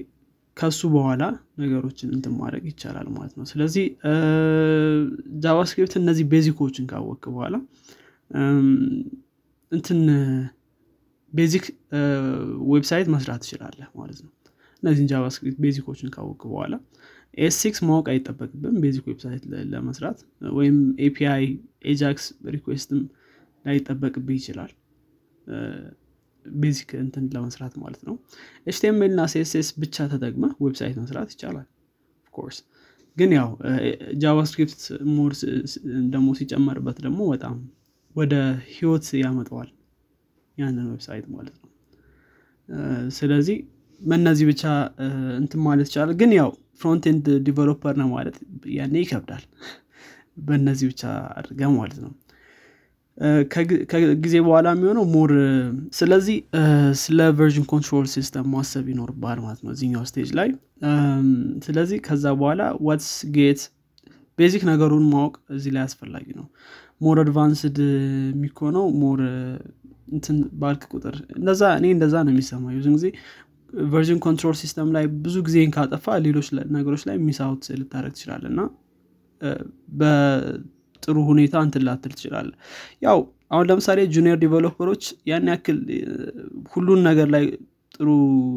ከሱ በኋላ ነገሮችን እንትን ማድረግ ይቻላል ማለት ነው። ስለዚህ JavaScript እነዚህ basic ኦችን ካወቅክ በኋላ እንትን basic website መስራት ትችላለህ ማለት ነው እነዚህን JavaScript basic ኦችን ካወቅክ በኋላ ES6 ማወቅ አይጠበቅብህም basic website ለመስራት ወይም API AJAX request ም ላይጠበቅብህ ይችላል። basic እንትን ለመስራት ማለት ነው። HTML እና CSS ብቻ ተጠቅመህ website መስራት ይቻላል። of course ግን ያው JavaScript more ደግሞ ሲጨመርበት ደግሞ በጣም ወደ ህይወት ያመጣዋል ያንን website ማለት ነው። ስለዚህ በእነዚህ ብቻ እንትን ማለት ይቻላል። ግን ያው frontend developer ነው ማለት ያኔ ይከብዳል። በእነዚህ ብቻ አድርገህ ማለት ነው። ከጊዜ በኋላ የሚሆነው more ስለዚህ ስለ version control system ማሰብ ይኖርብሃል ማለት ነው እዚኛው stage ላይ። ስለዚህ ከዛ በኋላ what's Git basic ነገሩን ማወቅ እዚህ ላይ አስፈላጊ ነው። more advanced የሚኮነው more እንትን ባልክ ቁጥር እንደዛ እኔ እንደዛ ነው የሚሰማኝ ብዙ ጊዜ version control system ላይ ብዙ ጊዜን ካጠፋህ ሌሎች ነገሮች ላይ miss out ልታደርግ ትችላል እና በጥሩ ሁኔታ እንትን ላትል ትችላለህ ያው አሁን ለምሳሌ junior developer ኦች ያን ያክል ሁሉን ነገር ላይ ጥሩ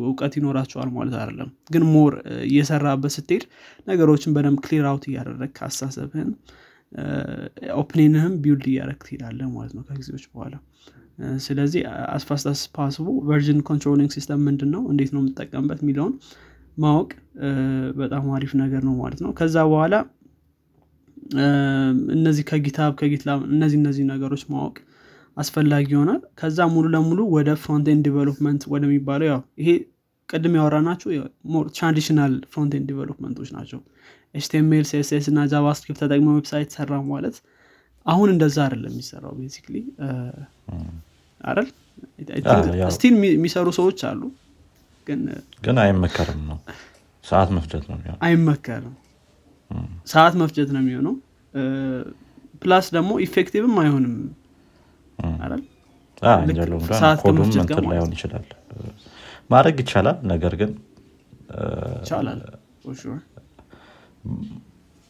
እውቀት ይኖራቸዋል ማለት አይደለም። ግን more እየሰራህበት ስትሄድ ነገሮችን በደንብ clear out እያደረግህ አስተሳሰብህን opinion ህንም build እያደረግህ ትሄዳለህ ማለት ነው ከጊዜዎች በኋላ ስለዚህ as fast as possible version controlling system ምንድን ነው እንዴት ነው የምጠቀምበት የሚለውን ማወቅ በጣም አሪፍ ነገር ነው ማለት ነው። ከዛ በኋላ እነዚህ ከ GitHub ከ GitLab እነዚህ እነዚህ ነገሮች ማወቅ አስፈላጊ ይሆናል። ከዛ ሙሉ ለሙሉ ወደ frontend development ወደሚባለው ያው ይሄ ቅድም ያወራናቸው traditional frontend development ኦች ናቸው። HTML CSS እና JavaScript ተጠቅመህ website ሰራ ማለት አሁን እንደዛ አይደለም የሚሰራው basically አይደል? still የሚሰሩ ሰዎች አሉ። ግን አይመከርም ነው። ሰዓት መፍጀት ነው የሚሆነው። አይመከርም። ሰዓት መፍጀት ነው የሚሆነው። plus ደግሞ effective ም አይሆንም። አይደል? ኮዱም እንትን ላይሆን ይችላል። ማድረግ ይቻላል። ነገር ግን ይቻላል።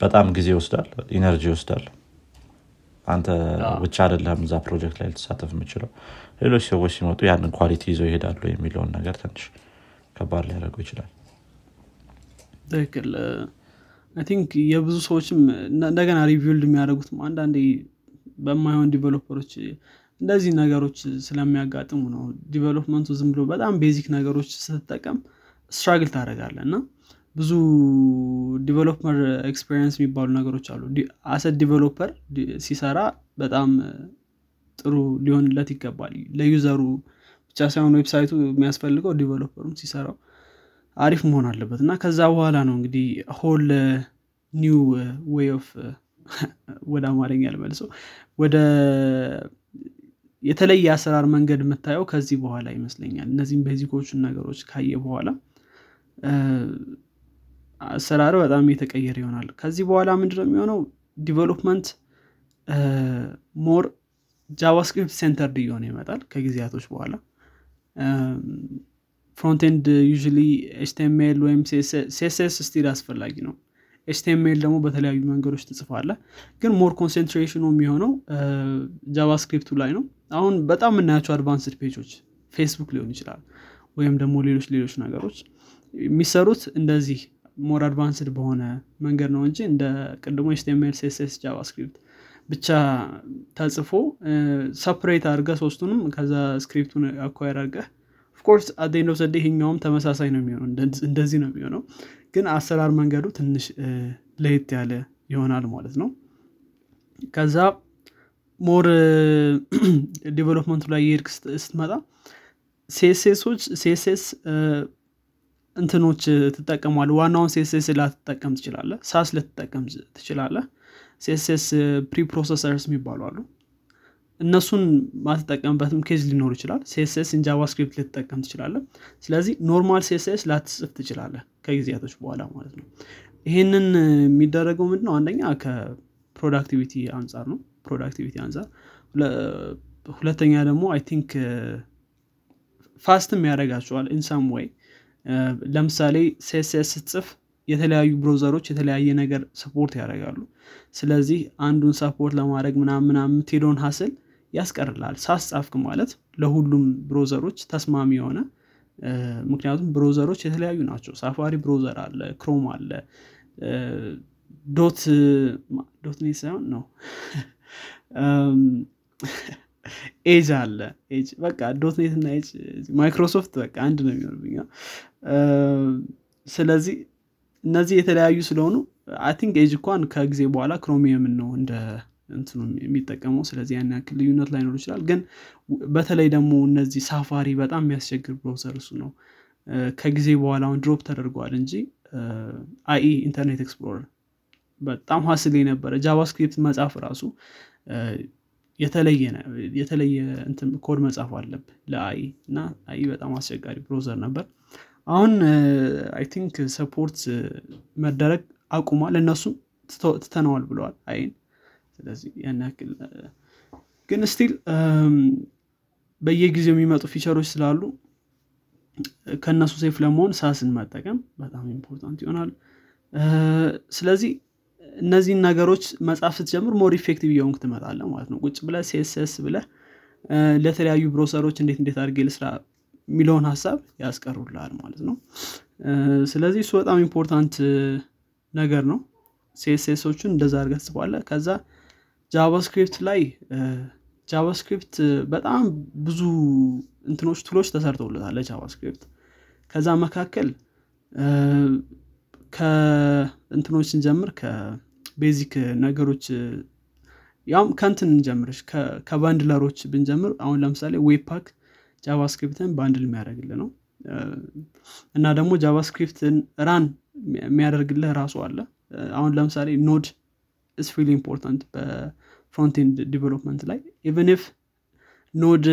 በጣም ጊዜ ይወስዳል energy ይወስዳል አንተ ብቻ አይደለም እዛ ፕሮጀክት ላይ ልትሳተፍ የምችለው ሌሎች ሰዎች ሲመጡ ያንን quality ይዘው ይሄዳሉ የሚለውን ነገር ትንሽ ከባድ ሊያደርገው ይችላል። ትክክል። I think የብዙ ሰዎችም እንደገና rebuild የሚያደርጉትም አንዳንዴ በማይሆን developer ኦች እንደዚህ ነገሮች ስለሚያጋጥሙ ነው። development ኡ ዝም ብሎ በጣም basic ነገሮች ስትጠቀም struggle ታደርጋለህ እና ብዙ developer experience የሚባሉ ነገሮች አሉ። as a developer ሲሰራ በጣም ጥሩ ሊሆንለት ይገባል። ለ user ኡ ብቻ ሳይሆን website ኡ የሚያስፈልገው developer ኡም ሲሰራው አሪፍ መሆን አለበት። እና ከዛ በኋላ ነው እንግዲህ whole new way of ወደ አማርኛ ልመልሰው። ወደ የተለየ አሰራር መንገድ የምታየው ከዚህ በኋላ ይመስለኛል። እነዚህም basic ኦቹን ነገሮች ካየህ በኋላ አሰራር በጣም የተቀየረ ይሆናል። ከዚህ በኋላ ምንድነው የሚሆነው? development more JavaScript centered እየሆነ ይመጣል ከጊዜያቶች በኋላ። frontend ዩ HTML ወይም CSS still አስፈላጊ ነው። HTML ደግሞ በተለያዩ መንገዶች ትጽፋለህ ግን more concentration ኑ የሚሆነው JavaScript ኡ ላይ ነው። አሁን በጣም የምናያቸው advanced page ኦች ፌስቡክ ሊሆን ይችላል ወይም ደግሞ ሌሎች ሌሎች ነገሮች የሚሰሩት እንደዚህ more advanced በሆነ መንገድ ነው እንጂ እንደ ቅድሞ HTML CSS JavaScript ብቻ ተጽፎ ሰፕሬት አድርገ ሶስቱንም ከዛ ስክሪፕቱን አኳር አድርገህ ኦፍኮርስ አደንዶ ሰደ ይሄኛውም ተመሳሳይ ነው የሚሆነው። እንደዚህ ነው የሚሆነው። ግን አሰራር መንገዱ ትንሽ ለየት ያለ ይሆናል ማለት ነው። ከዛ ሞር ዲቨሎፕመንቱ ላይ የሄድክ ስትመጣ ሴሴሶች ሴሴስ እንትኖች ትጠቀሟል ዋናውን ሴሴስ ላትጠቀም ትችላለ ሳስ ልትጠቀም ትችላለህ CSS preprocessors የሚባሉ አሉ። እነሱን ማትጠቀምበትም case ሊኖር ይችላል። CSS in JavaScript ልትጠቀም ትችላለህ ስለዚህ normal CSS ላትጽፍ ትችላለህ ከጊዜያቶች በኋላ ማለት ነው። ይህንን የሚደረገው ምንድ ነው አንደኛ ከ productivity አንጻር ነው። productivity አንጻር ሁለተኛ ደግሞ I think fast ም ያደረጋቸዋል in some way ለምሳሌ CSS ስትጽፍ የተለያዩ browser ኦች የተለያየ ነገር support ያደርጋሉ። ስለዚህ አንዱን support ለማድረግ ምናምን የምትሄደውን hassle ያስቀርልሃል Sass ጻፍክ ማለት ለሁሉም browser ኦች ተስማሚ የሆነ ምክንያቱም browser ኦች የተለያዩ ናቸው። Safari browser አለ Chrome አለ ዶት ዶት ነው ኤጅ አለ። Edge በቃ dot net እና Edge Microsoft በቃ አንድ ነው የሚሆንብኛል ስለዚህ እነዚህ የተለያዩ ስለሆኑ I think Edge እንኳን ከጊዜ በኋላ Chromium ን ነው እንደ እንትኑ የሚጠቀመው። ስለዚህ ያን ያክል ልዩነት ላይኖር ይችላል። ግን በተለይ ደግሞ እነዚህ Safari በጣም የሚያስቸግር browser እሱ ነው። ከጊዜ በኋላ አሁን drop ተደርጓል እንጂ IE Internet Explorer በጣም hassle የነበረ JavaScript መጻፍ ራሱ የተለየ code መጻፍ አለብህ ለ IE እና IE በጣም አስቸጋሪ browser ነበር። አሁን I think support መደረግ አቁሟል እነሱም ትተነዋል ብለዋል IE ን። ስለዚህ ያን ያክል ግን still በየጊዜው የሚመጡ feature ኦች ስላሉ ከእነሱ safe ለመሆን SASS ን መጠቀም በጣም important ይሆናል። ስለዚህ እነዚህን ነገሮች መጻፍ ስትጀምር more effective እየሆንክ ትመጣለህ ማለት ነው። ቁጭ ብለህ CSS ብለህ ለተለያዩ browser ኦች እንዴት እንዴት አድርጌ ልስራ የሚለውን ሀሳብ ያስቀሩልሃል ማለት ነው። ስለዚህ እሱ በጣም important ነገር ነው። CSS ኦችን እንደዛ አድርገህ ትጽፋለህ ከዛ JavaScript ላይ JavaScript በጣም ብዙ እንትኖች tool ኦች ተሰርተውለታል ለ JavaScript። ከዛ መካከል ከእንትኖች ስንጀምር ከ basic ነገሮች ያም ከንትን እንጀምርሽ ከ bundler ኦች ብንጀምር አሁን ለምሳሌ webpack JavaScript ን bundle የሚያደርግልህ ነው። እና ደግሞ JavaScript ን run የሚያደርግልህ ራሱ አለ። አሁን ለምሳሌ Node is really important በ frontend development ላይ even ፍ Node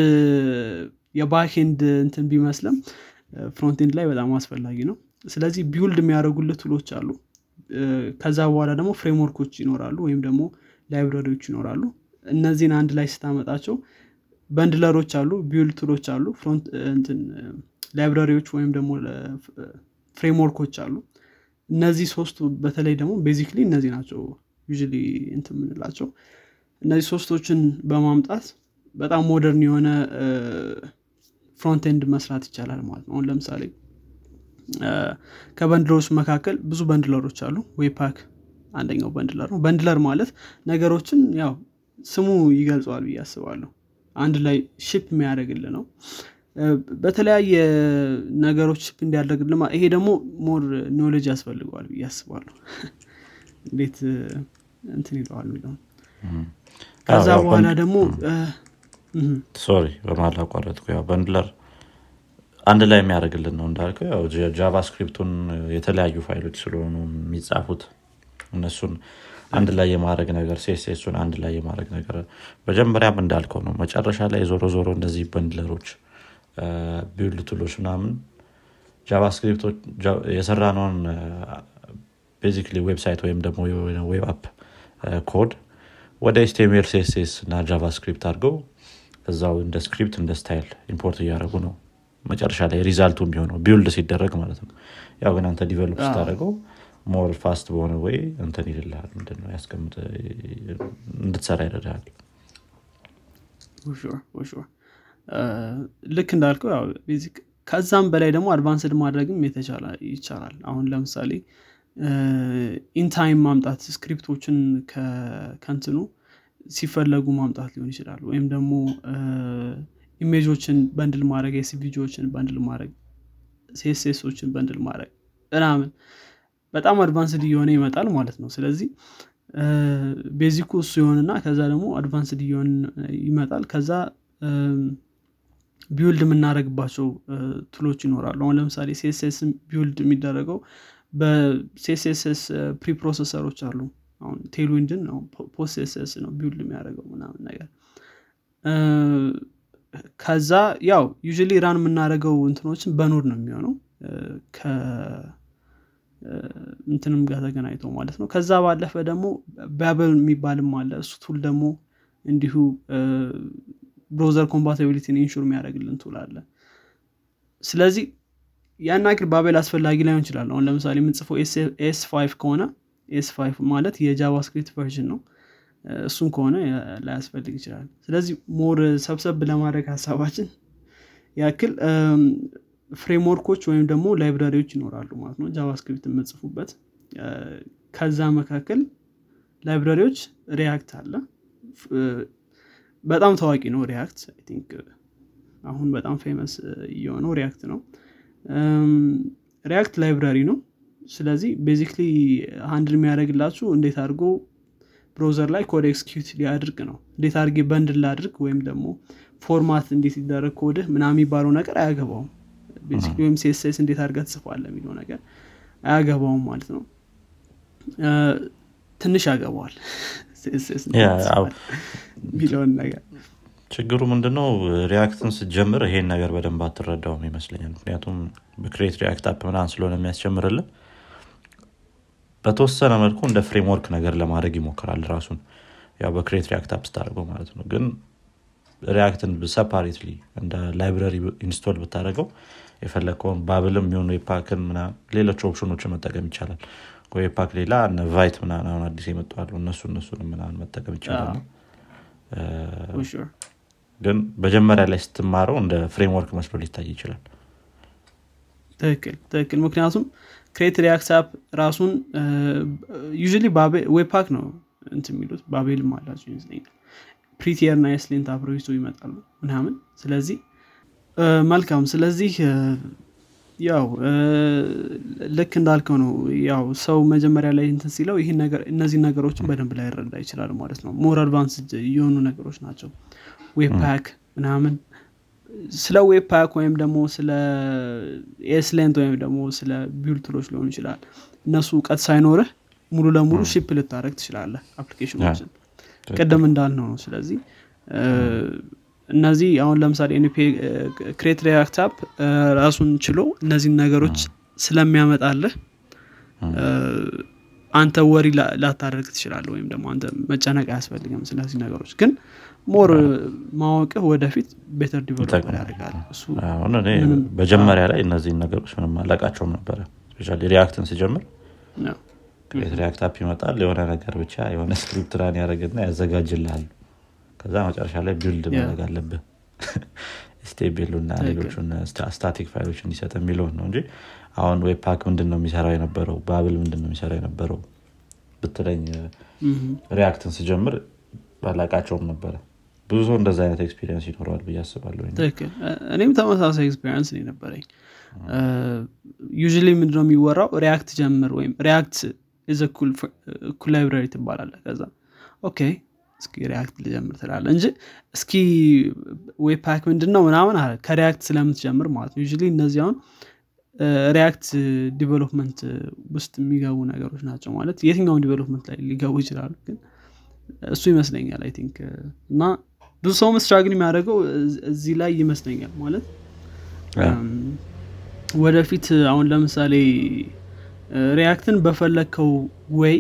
የ backend እንትን ቢመስልም frontend ላይ በጣም አስፈላጊ ነው ስለዚህ build የሚያደርጉልህ tool ኦች አሉ። ከዛ በኋላ ደግሞ framework ኦች ይኖራሉ ወይም ደግሞ library ዎች ይኖራሉ። እነዚህን አንድ ላይ ስታመጣቸው bundler ኦች አሉ build tool ኦች አሉ library ዎች ወይም ደግሞ framework ኦች አሉ። እነዚህ ሶስቱ በተለይ ደግሞ basically እነዚህ ናቸው ዩ እንት የምንላቸው። እነዚህ ሶስቶችን በማምጣት በጣም modern የሆነ frontend መስራት ይቻላል ማለት ነው። አሁን ለምሳሌ ከ bundler ኦች መካከል ብዙ bundler ኦች አሉ። webpack አንደኛው bundler ነው። bundler ማለት ነገሮችን ያው ስሙ ይገልጸዋል ብዬ አስባለሁ። አንድ ላይ ship የሚያደርግልህ ነው። በተለያየ ነገሮች ship እንዲያደርግልህ ይሄ ደግሞ more knowledge ያስፈልገዋል ብዬ አስባለሁ። እንዴት እንትን ይለዋል የሚለውን ከዛ በኋላ ደግሞ sorry ስላቋረጥኩ ያው bundler አንድ ላይ የሚያደርግልን ነው እንዳልከው። JavaScript ኡን የተለያዩ ፋይሎች ስለሆኑ የሚጻፉት እነሱን አንድ ላይ የማድረግ ነገር CSS ኡን አንድ ላይ የማድረግ ነገር መጀመሪያም እንዳልከው ነው። መጨረሻ ላይ ዞሮ ዞሮ እነዚህ bundler ኦች build tool ኦች ምናምን JavaScript ኦች የሰራነውን basically website ወይም ደግሞ web app code ወደ HTML CSS እና JavaScript አድርገው እዛው እንደ script እንደ style import እያደረጉ ነው መጨረሻ ላይ result ኡ የሚሆነው build ሲደረግ ማለት ነው። ያው ግን አንተ develop ስታደረገው more fast በሆነ ወይ እንትን ይልልሃል ምንድነው ያስቀምጥ እንድትሰራ ይረዳል ልክ እንዳልከው ከዛም በላይ ደግሞ advanced ማድረግም ይቻላል። አሁን ለምሳሌ in time ማምጣት script ኦችን ከንትኑ ሲፈለጉ ማምጣት ሊሆን ይችላል። ወይም ደግሞ image ኦችን bundle ማድረግ SVG ዎችን bundle ማድረግ CSS ኦችን bundle ማድረግ ምናምን በጣም advanced እየሆነ ይመጣል ማለት ነው። ስለዚህ basic ኡ እሱ የሆንና ከዛ ደግሞ advanced እየሆን ይመጣል። ከዛ build የምናደረግባቸው tool ኦች ይኖራሉ። አሁን ለምሳሌ CSS build የሚደረገው በ CSS preprocessor ኦች አሉ። አሁን Tailwind ን ነው PostCSS ነው build የሚያደርገው ምናምን ነገር ከዛ ያው ዩ run የምናደርገው እንትኖችን በ Node ነው የሚሆነው። እንትንም ጋር ተገናኝተው ማለት ነው። ከዛ ባለፈ ደግሞ Babel የሚባልም አለ። እሱ tool ደግሞ እንዲሁ browser compatibility ን ensure የሚያደርግልን tool አለ። ስለዚህ ያን ያክል Babel አስፈላጊ ላይሆን ይችላል። አሁን ለምሳሌ የምንጽፈው ES five ከሆነ ES five ማለት የ JavaScript version ነው እሱም ከሆነ ላያስፈልግ ይችላል። ስለዚህ more ሰብሰብ ለማድረግ ሀሳባችን ያክል framework ኦች ወይም ደግሞ library ዎች ይኖራሉ ማለት ነው። JavaScript የምንጽፍበት ከዛ መካከል library ዎች React አለ። በጣም ታዋቂ ነው React። አሁን በጣም famous እየሆነው React ነው። React library ነው። ስለዚህ basically አንድ የሚያደርግላችሁ እንዴት አድርጎ browser ላይ code execute ሊያደርግ ነው። እንዴት አድርጌ bundle ላድርግ ወይም ደግሞ format እንዴት ይደረግ ኮድህ ምና የሚባለው ነገር አያገባውም። basically ወይም CSS እንዴት አድርገህ ትጽፋለህ የሚለው ነገር አያገባውም ማለት ነው። ትንሽ ያገባዋል። የሚለውን ነገር። ችግሩ ምንድነው? React ን ስትጀምር ይሄን ነገር በደንብ አትረዳውም ይመስለኛል። ምክንያቱም በ Create React App ምናምን ስለሆነ የሚያስጀምርልን በተወሰነ መልኩ እንደ framework ነገር ለማድረግ ይሞክራል ራሱን። ያው በ Create React App ስታደርገው ማለት ነው። ግን React ን separately እንደ library install ብታደርገው የፈለግከውን Babel ም የሚሆኑ Webpack ን ሌሎች option ኦችን መጠቀም ይቻላል። Webpack ሌላ እነ Vite ምናምን አሁን አዲስ የመጡ አሉ እነሱ እነሱን ምናምን መጠቀም ይቻላል። ግን መጀመሪያ ላይ ስትማረው እንደ framework መስሎ ሊታይ ይችላል። ትክክል ትክክል። ምክንያቱም Create React App ራሱን ዩ Webpack ነው እንት የሚሉት። Babel ም አላቸው ይመስለኛል Prettier ና ESLint አብረው ይዞ ይመጣሉ ምናምን። ስለዚህ መልካም። ስለዚህ ያው ልክ እንዳልከው ነው። ያው ሰው መጀመሪያ ላይ እንትን ሲለው ይህን ነገር እነዚህ ነገሮችን በደንብ ላይ ይረዳ ይችላል ማለት ነው። more advance የሆኑ ነገሮች ናቸው። Webpack ምናምን ስለ Webpack ወይም ደግሞ ስለ ESLint ወይም ደግሞ ስለ build tool ኦች ሊሆኑ ይችላል። እነሱ እውቀት ሳይኖርህ ሙሉ ለሙሉ ship ልታደርግ ትችላለህ application ኦችን። ቅድም እንዳልነው ነው። ስለዚህ እነዚህ አሁን ለምሳሌ Create React App ራሱን ችሎ እነዚህን ነገሮች ስለሚያመጣልህ አንተ worry ላታደርግ ትችላለህ ወይም ደግሞ አንተ መጨነቅ አያስፈልግም ስለዚህ ነገሮች። ግን more ማወቅህ ወደፊት better develop ያደርጋል። መጀመሪያ ላይ እነዚህን ነገሮች ምንም አላውቃቸውም ነበረ። React ን ስጀምር React App ይመጣል የሆነ ነገር ብቻ የሆነ script run ያደረግና ያዘጋጅልሃል። ከዛ መጨረሻ ላይ build ማድረግ አለብህ። ስቴቤሉ እና ሌሎቹን static file ኦች እንዲሰጥ የሚለውን ነው እንጂ አሁን Webpack ምንድን ነው የሚሰራው የነበረው? Babel ምንድን ነው የሚሰራው የነበረው? ብትለኝ React ን ስጀምር አላውቃቸውም ነበረ ብዙ ሰው እንደዚ አይነት experience ይኖረዋል ብዬ አስባለሁ እኔም ተመሳሳይ experience ነው የነበረኝ። usually ምንድነው የሚወራው? React ጀምር ወይም React cool library ትባላለ ከዛ okay እስኪ React ልጀምር ትላለ እንጂ እስኪ Webpack ምንድን ነው ምናምን አለ። ከ React ስለምትጀምር ማለት ነው። ዩ እነዚህ አሁን React development ውስጥ የሚገቡ ነገሮች ናቸው ማለት የትኛውን development ላይ ሊገቡ ይችላሉ። ግን እሱ ይመስለኛል I think እና ብዙ ሰው struggle የሚያደርገው እዚህ ላይ ይመስለኛል ማለት። ወደፊት አሁን ለምሳሌ React ን በፈለግከው ወይ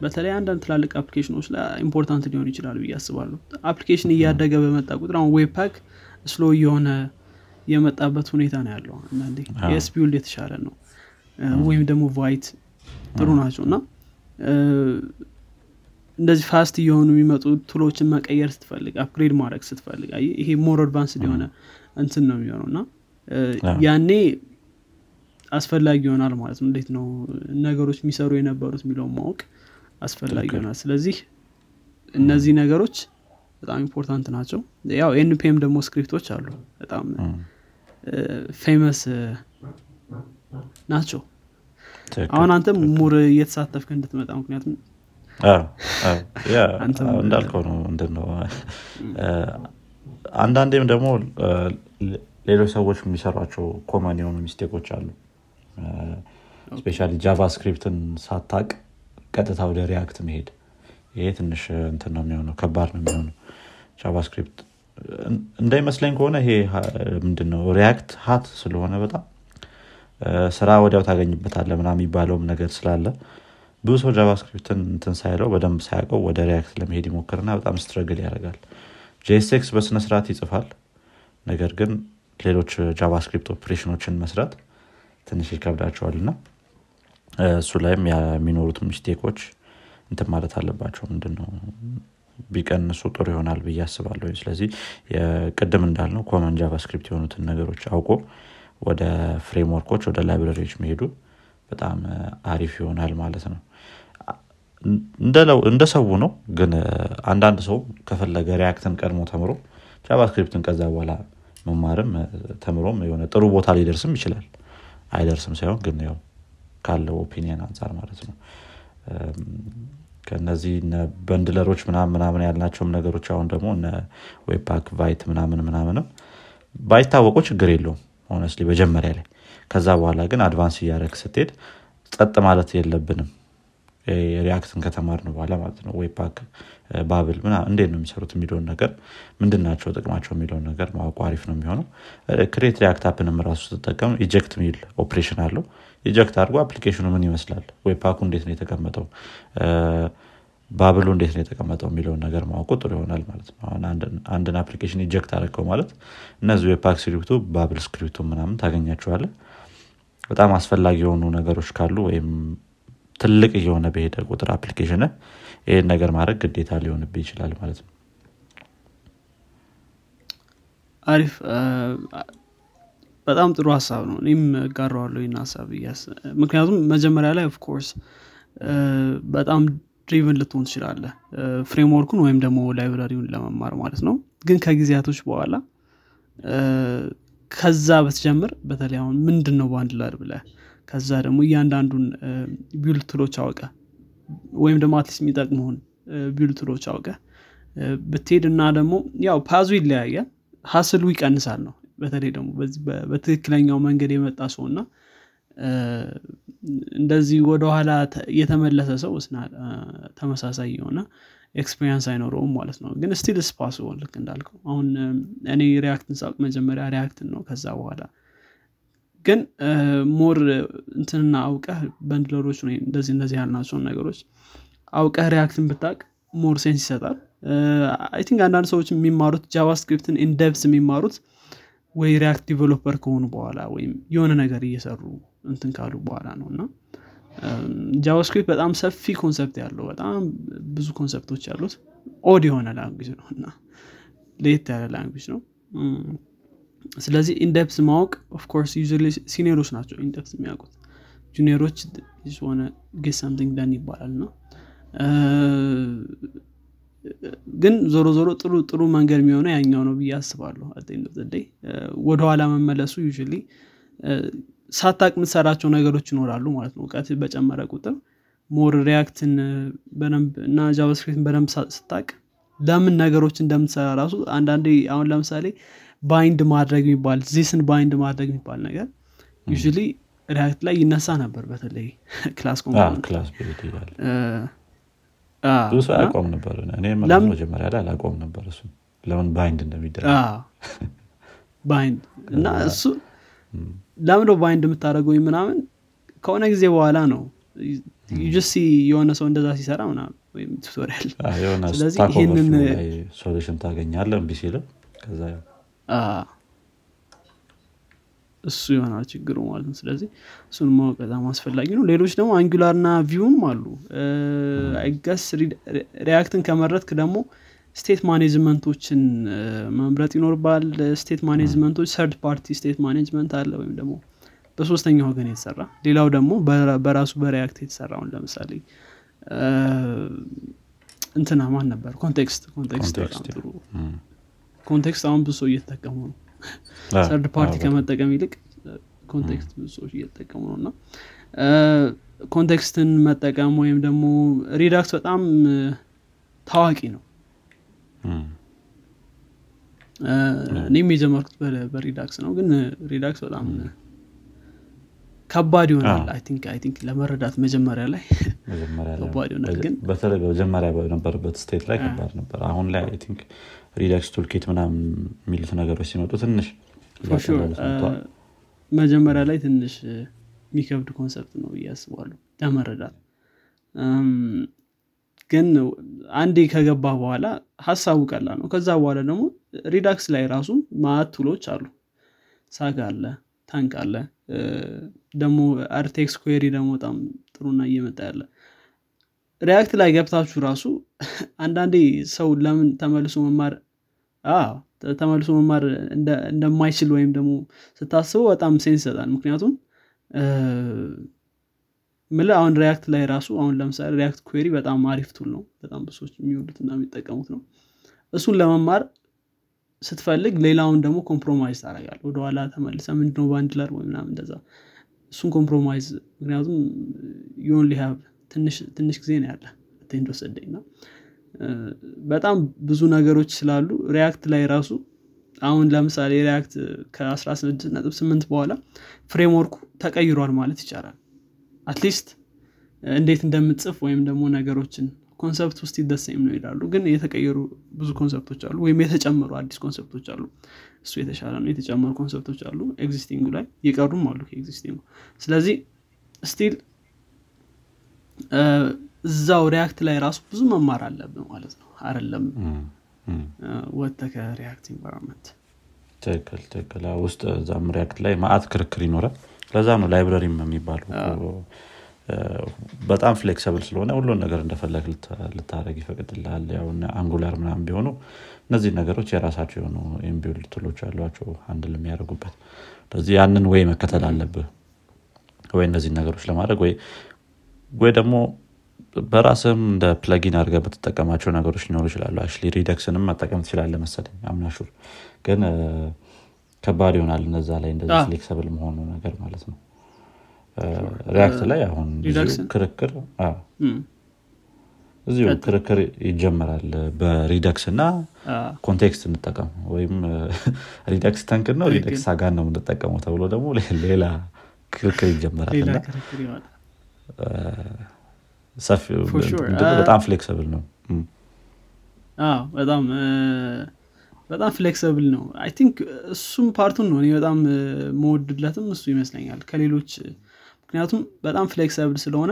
በተለይ አንዳንድ ትላልቅ application ኦች ላይ important ሊሆን ይችላል ብዬ አስባለሁ። application እያደገ በመጣ ቁጥር አሁን Webpack slow የሆነ የመጣበት ሁኔታ ነው ያለው አንዳንዴ ESBuild የተሻለ ነው። ወይም ደግሞ Vite ጥሩ ናቸው። እና እንደዚህ fast እየሆኑ የሚመጡ tool ኦችን መቀየር ስትፈልግ upgrade ማድረግ ስትፈልግ ይሄ more advanced የሆነ እንትን ነው የሚሆነው እና ያኔ አስፈላጊ ይሆናል ማለት ነው። እንዴት ነው ነገሮች የሚሰሩ የነበሩት የሚለውን ማወቅ አስፈላጊ ይሆናል። ስለዚህ እነዚህ ነገሮች በጣም important ናቸው። ያው NPM ደግሞ script ኦች አሉ። በጣም famous ናቸው። አሁን አንተ more እየተሳተፍክ እንድትመጣ ምክንያቱም እንዳልከው ነው ምንድን ነው አንዳንዴም ደግሞ ሌሎች ሰዎች የሚሰሯቸው common የሆኑ mistake ኦች አሉ። especially JavaScript ን ሳታቅ ቀጥታ ወደ React መሄድ። ይሄ ትንሽ እንትን ነው የሚሆነው ከባድ ነው የሚሆነው JavaScript እንዳይመስለኝ ከሆነ ይሄ ምንድነው React hot ስለሆነ በጣም ስራ ወዲያው ታገኝበታለህ ምናምን የሚባለውም ነገር ስላለ ብዙ ሰው JavaScript ን እንትን ሳይለው በደንብ ሳያውቀው ወደ React ለመሄድ ይሞክርና በጣም struggle ያደርጋል። JSX በስነስርዓት ይጽፋል። ነገር ግን ሌሎች JavaScript operation ኦችን መስራት ትንሽ ይከብዳቸዋል እና እሱ ላይም የሚኖሩት mistake ኦች እንትን ማለት አለባቸው። ምንድነው? ቢቀንሱ ጥሩ ይሆናል ብዬ አስባለሁ ስለዚህ ቅድም እንዳልነው common JavaScript የሆኑትን ነገሮች አውቆ ወደ framework ኦች ወደ library ዎች መሄዱ በጣም አሪፍ ይሆናል ማለት ነው እንደ ሰው ነው። ግን አንዳንድ ሰው ከፈለገ React ን ቀድሞ ተምሮ JavaScript ን ከዛ በኋላ መማርም ተምሮም የሆነ ጥሩ ቦታ ሊደርስም ይችላል። አይደርስም ሳይሆን ግን ያው ካለው opinion አንጻር ማለት ነው። ከነዚህ bundler ኦች ምናምን ምናምን ያልናቸውም ነገሮች አሁን ደግሞ Webpack Vite ምናምን ምናምንም ባይታወቁ ችግር የለውም honestly መጀመሪያ ላይ። ከዛ በኋላ ግን advance እያደረግ ስትሄድ ጸጥ ማለት የለብንም React ን ከተማርን በኋላ ማለት ነው። Webpack Babel ምናምን እንዴት ነው የሚሰሩት የሚለውን ነገር ምንድን ናቸው ጥቅማቸው የሚለውን ነገር ማወቁ አሪፍ ነው የሚሆነው። Create React App ንም ራሱ ስትጠቀም eject የሚል operation አለው። eject አድርጎ application ኑ ምን ይመስላል? Webpack ኩ እንዴት ነው የተቀመጠው? Babel ኡ እንዴት ነው የተቀመጠው? የሚለውን ነገር ማወቁ ጥሩ ይሆናል ማለት ነው። አንድን application eject አደረገው ማለት እነዚህ Webpack script ኡ Babel script ኡ ምናምን ታገኛቸዋለ በጣም አስፈላጊ የሆኑ ነገሮች ካሉ ወይም ትልቅ እየሆነ በሄደ ቁጥር application ይህን ነገር ማድረግ ግዴታ ሊሆንብ ይችላል ማለት ነው። አሪፍ። በጣም ጥሩ ሀሳብ ነው። እኔም እጋረዋለሁ ይህን ሀሳብ ምክንያቱም መጀመሪያ ላይ ኦፍኮርስ በጣም ድሪቭን ልትሆን ትችላለ ፍሬምወርኩን ወይም ደግሞ ላይብራሪውን ለመማር ማለት ነው። ግን ከጊዜያቶች በኋላ ከዛ በትጀምር በተለይ አሁን ምንድን ነው በአንድ ላር ብለ ከዛ ደግሞ እያንዳንዱን ቢውልድ ትሎች አውቀ ወይም ደግሞ አትሊስት የሚጠቅመውን ትሎች አውቀ ብትሄድ እና ደግሞ ያው ፓዙ ይለያያል። ሀስሉ ይቀንሳል ነው። በተለይ ደግሞ በትክክለኛው መንገድ የመጣ ሰው እና እንደዚህ ወደኋላ የተመለሰ ሰው ስና ተመሳሳይ የሆነ experience አይኖረውም ማለት ነው። ግን still possible ልክ እንዳልከው። አሁን እኔ React ን ሳውቅ መጀመሪያ React ን ነው። ከዛ በኋላ ግን more እንትንና አውቀህ bundler ኦች እንደዚህ እንደዚህ ያልናቸውን ነገሮች አውቀህ React ን ብታቅ more sense ይሰጣል። I think አንዳንድ ሰዎች የሚማሩት JavaScript ን in-depth የሚማሩት ወይ React developer ከሆኑ በኋላ ወይም የሆነ ነገር እየሰሩ እንትን ካሉ በኋላ ነው። እና JavaScript በጣም ሰፊ concept ያለው በጣም ብዙ concept ኦች ያሉት odd የሆነ language ነው። እና ለየት ያለ language ነው ስለዚህ in-depth ማወቅ of course ያው senior ኦች ናቸው in-depth የሚያውቁት. junior ኦች ሆነ get something done ይባላል ነው ግን ዞሮ ዞሮ ጥሩ ጥሩ መንገድ የሚሆነው ያኛው ነው ብዬ አስባለሁ አደይ ወደኋላ መመለሱ ያው ሳታቅ የምትሰራቸው ነገሮች ይኖራሉ ማለት ነው እውቀት በጨመረ ቁጥር። more React ን በደንብ እና JavaScript ን በደንብ ስታቅ ለምን ነገሮች እንደምትሰራ ራሱ አንዳንዴ አሁን ለምሳሌ bind ማድረግ የሚባል this ን bind ማድረግ የሚባል ነገር ያው React ላይ ይነሳ ነበር በተለይ class class ብዙ ሰው አያውቀውም ነበር መጀመሪያ ላይ አላውቀውም ነበር እሱ ለምን bind እንደሚደረግ? bind እና እሱ ለምዶ bind የምታደረገው ምናምን ከሆነ ጊዜ በኋላ ነው። ዩጅሲ የሆነ ሰው እንደዛ ሲሰራ ምናምን ወይም tutorial። ስለዚህ ይህንን solution ታገኛለ እምቢ ሲልም ከዛ እሱ ይሆናል ችግሩ ማለት ነው። ስለዚህ እሱን ማወቅ በጣም አስፈላጊ ነው። ሌሎች ደግሞ Angular ና Vue ም አሉ። I guess React ን ከመረጥክ ደግሞ state management ኦችን መምረጥ ይኖርባል state management ኦች third party state management አለ ወይም ደግሞ በሶስተኛ ወገን የተሰራ ሌላው ደግሞ በራሱ በ React የተሰራውን ለምሳሌ እንትና ማን ነበር? context context context አሁን ብዙ ሰው እየተጠቀሙ ነው። third party ከመጠቀም ይልቅ context ብዙ ሰዎች እየተጠቀሙ ነው እና context ን መጠቀም ወይም ደግሞ Redux በጣም ታዋቂ ነው። እኔም የጀመርኩት በ Redux ነው ግን Redux በጣም ከባድ ይሆናል think ለመረዳት መጀመሪያ ላይ ከባድ ይሆናል ግን በተለይ በመጀመሪያ በነበረበት state ላይ ከባድ ነበር። አሁን ላይ I think Redux Toolkit ምናምን የሚሉት ነገሮች ሲመጡ ትንሽ መጀመሪያ ላይ ትንሽ የሚከብድ concept ነው ብዬ አስባለሁ ለመረዳት። ግን አንዴ ከገባ በኋላ ሀሳቡ ቀላል ነው። ከዛ በኋላ ደግሞ Redux ላይ ራሱ መአት tool ኦች አሉ። Saga አለ Thunk አለ ደግሞ RTK Query ደግሞ በጣም ጥሩና እየመጣ ያለ React ላይ ገብታችሁ ራሱ አንዳንዴ ሰው ለምን ተመልሶ መማር ተመልሶ መማር እንደማይችል ወይም ደግሞ ስታስበው በጣም sense ይሰጣል። ምክንያቱም ምል አሁን React ላይ ራሱ አሁን ለምሳሌ React Query በጣም አሪፍ tool ነው። በጣም ብዙዎች የሚወዱትና የሚጠቀሙት ነው። እሱን ለመማር ስትፈልግ ሌላውን ደግሞ compromise ታደረጋል ወደኋላ ተመልሰ ምንድነው bundler ወይ ምናምን እንደዛ። እሱን ኮምፕሮማይዝ ምክንያቱም ዩን ሊሃብ ትንሽ ጊዜ ነው ያለ እንደወሰደኝ ና በጣም ብዙ ነገሮች ስላሉ ሪያክት ላይ ራሱ አሁን ለምሳሌ ሪያክት ከ16.8 በኋላ ፍሬምወርኩ ተቀይሯል ማለት ይቻላል። አትሊስት እንዴት እንደምትጽፍ ወይም ደግሞ ነገሮችን ኮንሰፕት ውስጥ ይደሰም ነው ይላሉ። ግን የተቀየሩ ብዙ ኮንሰፕቶች አሉ ወይም የተጨመሩ አዲስ ኮንሰፕቶች አሉ። እሱ የተሻለ ነው። የተጨመሩ concept ኦች አሉ። existing ኡ ላይ የቀሩም አሉ ከ existing ኡ። ስለዚህ still እዛው React ላይ ራሱ ብዙ መማር አለብን ማለት ነው። አይደለም? ወጥተ ከ React environment ትክክል ትክክል። ውስጥ እዛም React ላይ መአት ክርክር ይኖራል። ለዛ ነው library ም የሚባሉ በጣም flexible ስለሆነ ሁሉን ነገር እንደፈለግ ልታደረግ ይፈቅድልል Angular ምናምን ቢሆኑ እነዚህ ነገሮች የራሳቸው የሆኑ in-build tool ኦች አሏቸው አንድ የሚያደርጉበት። ስለዚህ ያንን ወይ መከተል አለብህ ወይ እነዚህ ነገሮች ለማድረግ ወይ ወይ ደግሞ በራስህም እንደ plugin አድርገ የምትጠቀማቸው ነገሮች ሊኖሩ ይችላሉ። actually Redux ንም መጠቀም ትችላለ መሰለኝ I'm not sure ግን ከባድ ይሆናል እነዛ ላይ እንደዚህ flexible መሆኑ ነገር ማለት ነው React ላይ አሁን ክርክር እዚሁ ክርክር ይጀመራል በ Redux እና context እንጠቀም ወይም Redux Thunk ን ነው Redux Saga ን ነው የምንጠቀመው ተብሎ ደግሞ ሌላ ክርክር ይጀመራል እና በጣም flexible ነው። በጣም በጣም flexible ነው። I think እሱም part ኡን ነው። እኔ በጣም የምወድለትም እሱ ይመስለኛል። ከሌሎች ምክንያቱም በጣም flexible ስለሆነ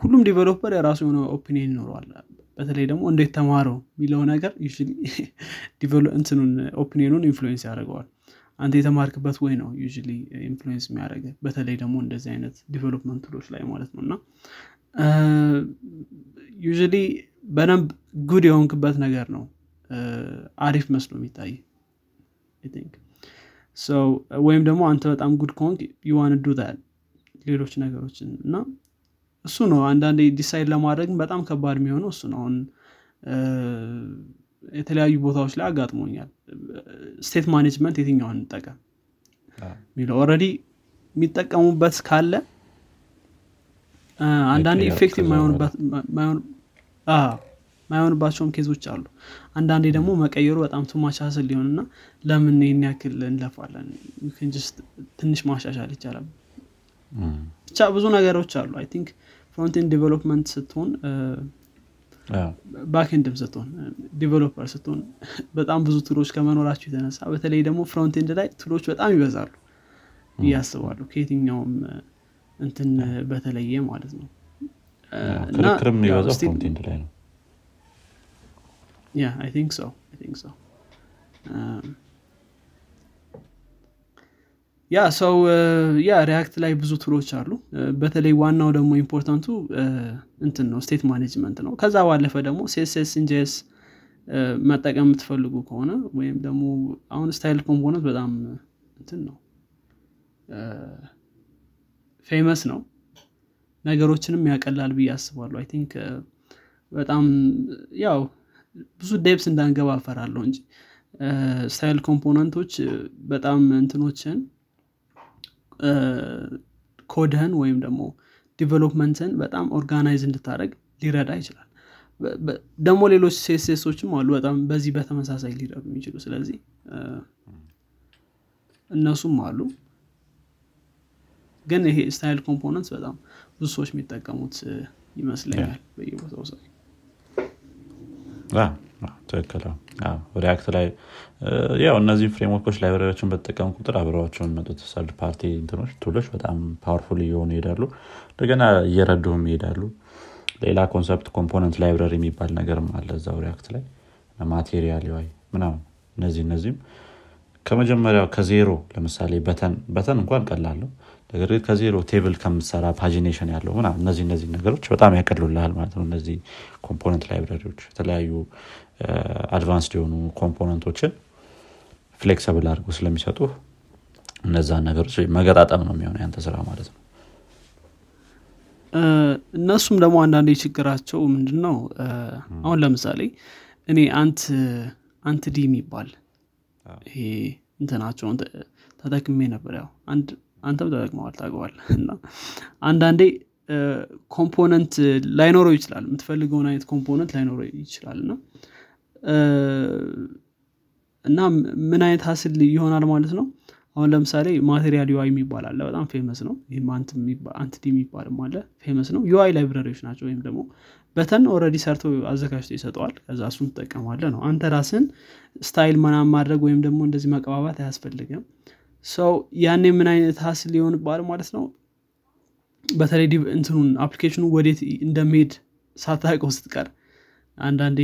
ሁሉም developer የራሱ የሆነ opinion ይኖረዋል። በተለይ ደግሞ እንዴት ተማረው የሚለው ነገር እንትኑን opinion ኡን influence ያደርገዋል። አንተ የተማርክበት way ነው you influence የሚያደረገ በተለይ ደግሞ እንደዚህ አይነት development tool ኦች ላይ ማለት ነው። እና you በደንብ good የሆንክበት ነገር ነው። አሪፍ መስሎ የሚታይ ወይም ደግሞ አንተ በጣም good ከሆንክ you want to ሌሎች ነገሮችን እና እሱ ነው። አንዳንዴ decide ለማድረግ በጣም ከባድ የሚሆነው እሱ ነው። አሁን የተለያዩ ቦታዎች ላይ አጋጥሞኛል። state management የትኛውን እንጠቀም የሚለው already የሚጠቀሙበት ካለ አንዳንዴ effective ማይሆንባቸውም case ኦች አሉ። አንዳንዴ ደግሞ መቀየሩ በጣም too much hassle ሊሆንና ለምን ይህን ያክል እንለፋለን? ትንሽ ማሻሻል ይቻላል ብቻ ብዙ ነገሮች አሉ። I think frontend development ስትሆን backend ም ስትሆን developer ስትሆን በጣም ብዙ tool ኦች ከመኖራቸው የተነሳ በተለይ ደግሞ frontend ላይ tool ኦች በጣም ይበዛሉ ብዬ አስባለሁ ከየትኛውም እንትን በተለየ ማለት ነው። ክርክርም የሚበዛው frontend ላይ ነው። yeah I think so I think so yeah so yeah React ላይ ብዙ tool ኦች አሉ። በተለይ ዋናው ደግሞ important ኡ እንትን ነው state management ነው። ከዛ ባለፈ ደግሞ CSS-in-JS መጠቀም የምትፈልጉ ከሆነ ወይም ደግሞ አሁን styled component በጣም እንትን ነው። famous ነው። ነገሮችንም ያቀላል ብዬ አስባለሁ። I think በጣም ያው ብዙ depth እንዳንገባ እፈራለሁ እንጂ styled component ኦች በጣም እንትኖችን ኮድህን ወይም ደግሞ development ን በጣም organize እንድታደርግ ሊረዳ ይችላል። ደግሞ ሌሎች CSS ኦችም አሉ በጣም በዚህ በተመሳሳይ ሊረዱ የሚችሉ። ስለዚህ እነሱም አሉ። ግን ይሄ styled component በጣም ብዙ ሰዎች የሚጠቀሙት ይመስለኛል በየቦታው so ትክክል React ላይ ያው እነዚህ framework ኦች library ዎችን በተጠቀሙ ቁጥር አብረዋቸው የሚመጡት third party እንትኖች tool ኦች በጣም powerful እየሆኑ ይሄዳሉ። እንደገና እየረዱም ይሄዳሉ። ሌላ concept component library የሚባል ነገርም አለ እዛው React ላይ። Material UI ምናምን እነዚህ እነዚህም ከመጀመሪያው ከዜሮ ለምሳሌ button button እንኳን ቀላል ነው ነገር ግን ከዜሮ table ከምትሰራ pagination ያለው ምናምን እነዚህ እነዚህ ነገሮች በጣም ያቀሉልሃል ማለት ነው። እነዚህ component library ዎች የተለያዩ advanced የሆኑ component ኦችን flexible አድርጎ ስለሚሰጡ እነዛን ነገሮች መገጣጠም ነው የሚሆነው ያንተ ስራ ማለት ነው። እነሱም ደግሞ አንዳንዴ ችግራቸው ምንድን ነው አሁን ለምሳሌ እኔ Ant Ant D የሚባል ይሄ እንትናቸውን ተጠቅሜ ነበር ያው አንተም ተጠቅመኸዋል ታውቀዋለህ እና አንዳንዴ component ላይኖረው ይችላል የምትፈልገውን አይነት component ላይኖረው ይችላል። እና እና ምን አይነት hassle ይሆናል ማለት ነው? አሁን ለምሳሌ Material UI የሚባል አለ በጣም famous ነው። ይህም Ant D የሚባልም አለ famous ነው። UI library ዎች ናቸው ወይም ደግሞ button already ሰርቶ አዘጋጅቶ ይሰጥሃል። ከዛ እሱን ትጠቀማለህ ነው። አንተ ራስህን style ምናምን ማድረግ ወይም ደግሞ እንደዚህ መቀባባት አያስፈልግም። so ያኔ ምን አይነት hassle ሊሆንብህ ይችላል ማለት ነው? በተለይ እንትኑን application ኡ ወዴት እንደሚሄድ ሳታቀው ስትቀር አንዳንዴ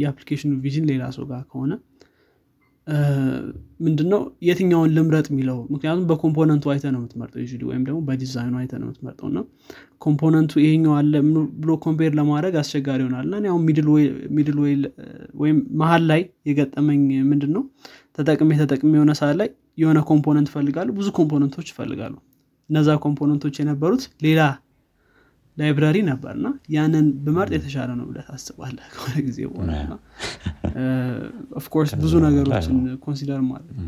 የ application ኡ vision ሌላ ሰው ጋር ከሆነ ምንድነው የትኛውን ልምረጥ የሚለው? ምክንያቱም በ component ኡ አይተህ ነው የምትመርጠው you ወይም ደግሞ በዲዛይኑ አይተ ነው የምትመርጠው እና component ኡ ይሄኛው አለ ብሎ compare ለማድረግ አስቸጋሪ ይሆናል። እና ያው middle way ወይም መሀል ላይ የገጠመኝ ምንድን ነው ተጠቅሜ ተጠቅሜ የሆነ ሰዓት ላይ የሆነ component ይፈልጋሉ ብዙ component ኦች ይፈልጋሉ እነዛ component ኦች የነበሩት ሌላ library ነበር እና ያንን ብመርጥ የተሻለ ነው ብለህ ታስባለህ ከሆነ ጊዜ በኋላ of course ብዙ ነገሮችን consider ማድረግ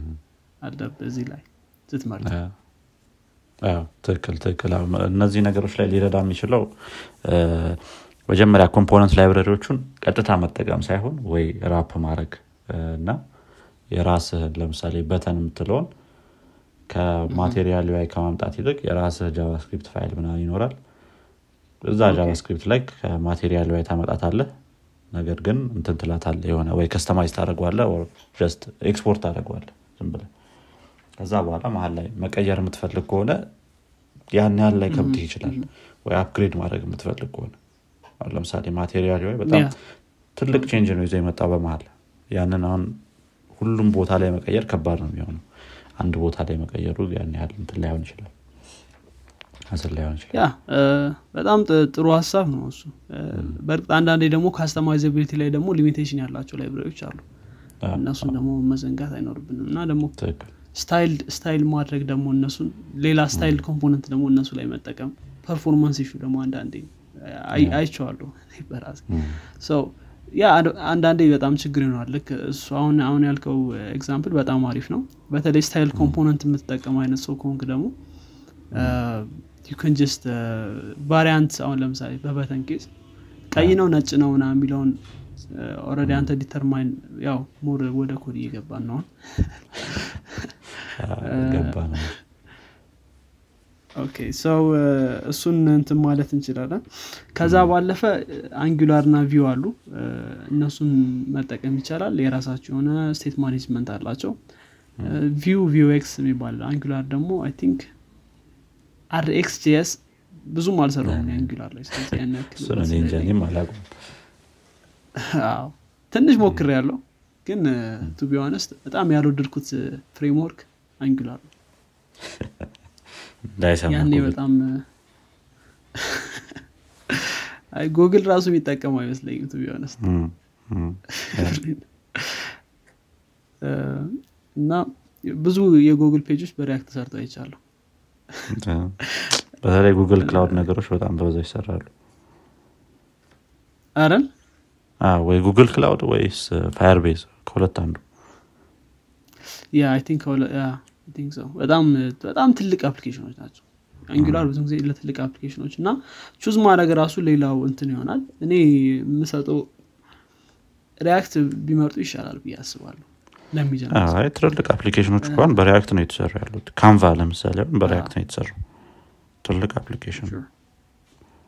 አለብህ እዚህ ላይ ስትመርጥ። ትክክል ትክክል። እነዚህ ነገሮች ላይ ሊረዳ የሚችለው መጀመሪያ component library ዎቹን ቀጥታ መጠቀም ሳይሆን ወይ wrap ማድረግ እና የራስህን ለምሳሌ button የምትለውን ከ Material ላይ ከማምጣት ይልቅ የራስህ JavaScript file ምናምን ይኖራል እዛ JavaScript ላይ ከ Material ላይ ታመጣታለህ። ነገር ግን እንትን ትላታለህ የሆነ ወይ customize ታደርገዋለህ just export ታደርገዋለህ ዝም ብለህ ከዛ በኋላ መሀል ላይ መቀየር የምትፈልግ ከሆነ ያን ያህል ላይከብድህ ይችላል። ወይ upgrade ማድረግ የምትፈልግ ከሆነ። አሁን ለምሳሌ Material UI በጣም ትልቅ change ነው ይዞ የመጣው በመሀል ያንን አሁን ሁሉም ቦታ ላይ መቀየር ከባድ ነው የሚሆነው። አንድ ቦታ ላይ መቀየሩ ያን ያህል እንትን ላይሆን ይችላል ያ በጣም ጥሩ ሀሳብ ነው እሱ። በእርግጥ አንዳንዴ ደግሞ customizability ላይ ደግሞ limitation ያላቸው library ዎች አሉ። እነሱን ደግሞ መዘንጋት አይኖርብንም እና ደግሞ style ማድረግ ደግሞ እነሱን ሌላ styled component ደግሞ እነሱ ላይ መጠቀም performance issue ደግሞ አንዳንዴ አይቸዋለሁ በራሴ። ያ አንዳንዴ በጣም ችግር ይሆናል። ልክ እሱ አሁን አሁን ያልከው example በጣም አሪፍ ነው። በተለይ styled component የምትጠቀም አይነት ሰው ከሆንክ ደግሞ ዩን ጀስት ቫሪያንት አሁን ለምሳሌ በበተን ኬዝ ቀይ ነው ነጭ ነው ና የሚለውን ኦረዲ አንተ ዲተርማይን ያው ሞር ወደ ኮድ እየገባን ነው ኦኬ ሰው እሱን እንትን ማለት እንችላለን። ከዛ ባለፈ አንጉላር ና ቪው አሉ። እነሱን መጠቀም ይቻላል። የራሳቸው የሆነ ስቴት ማኔጅመንት አላቸው። Vue Vuex የሚባል አንጉላር ደግሞ I think RxJS ብዙም አልሰራውም ላይ አዎ፣ ትንሽ ሞክር ያለው ግን to be honest በጣም ያልወደድኩት framework አንጉላር ነው። ያኔ በጣም ጉግል ራሱ የሚጠቀመው አይመስለኝም to be honest እም፣ እም፣ እና ብዙ የጉግል page ዎች በ React ተሰርተው አይቻለሁ በተለይ Google Cloud ነገሮች በጣም በብዛት ይሰራሉ። አረን አ፣ ወይ Google Cloud ወይስ Firebase ከሁለት አንዱ በጣም ትልቅ application ኖች ናቸው። አንጉላር ብዙ ጊዜ ለትልቅ application ኖች እና choose ማድረግ ራሱ ሌላው እንትን ይሆናል። እኔ የምሰጠው React ቢመርጡ ይሻላል ብዬ አስባለሁ ትልልቅ application ኖች እንኳን በ React ነው የተሰሩ ያሉት። Canva ለምሳሌ አሁን በ React ነው የተሰሩ። ትልቅ application.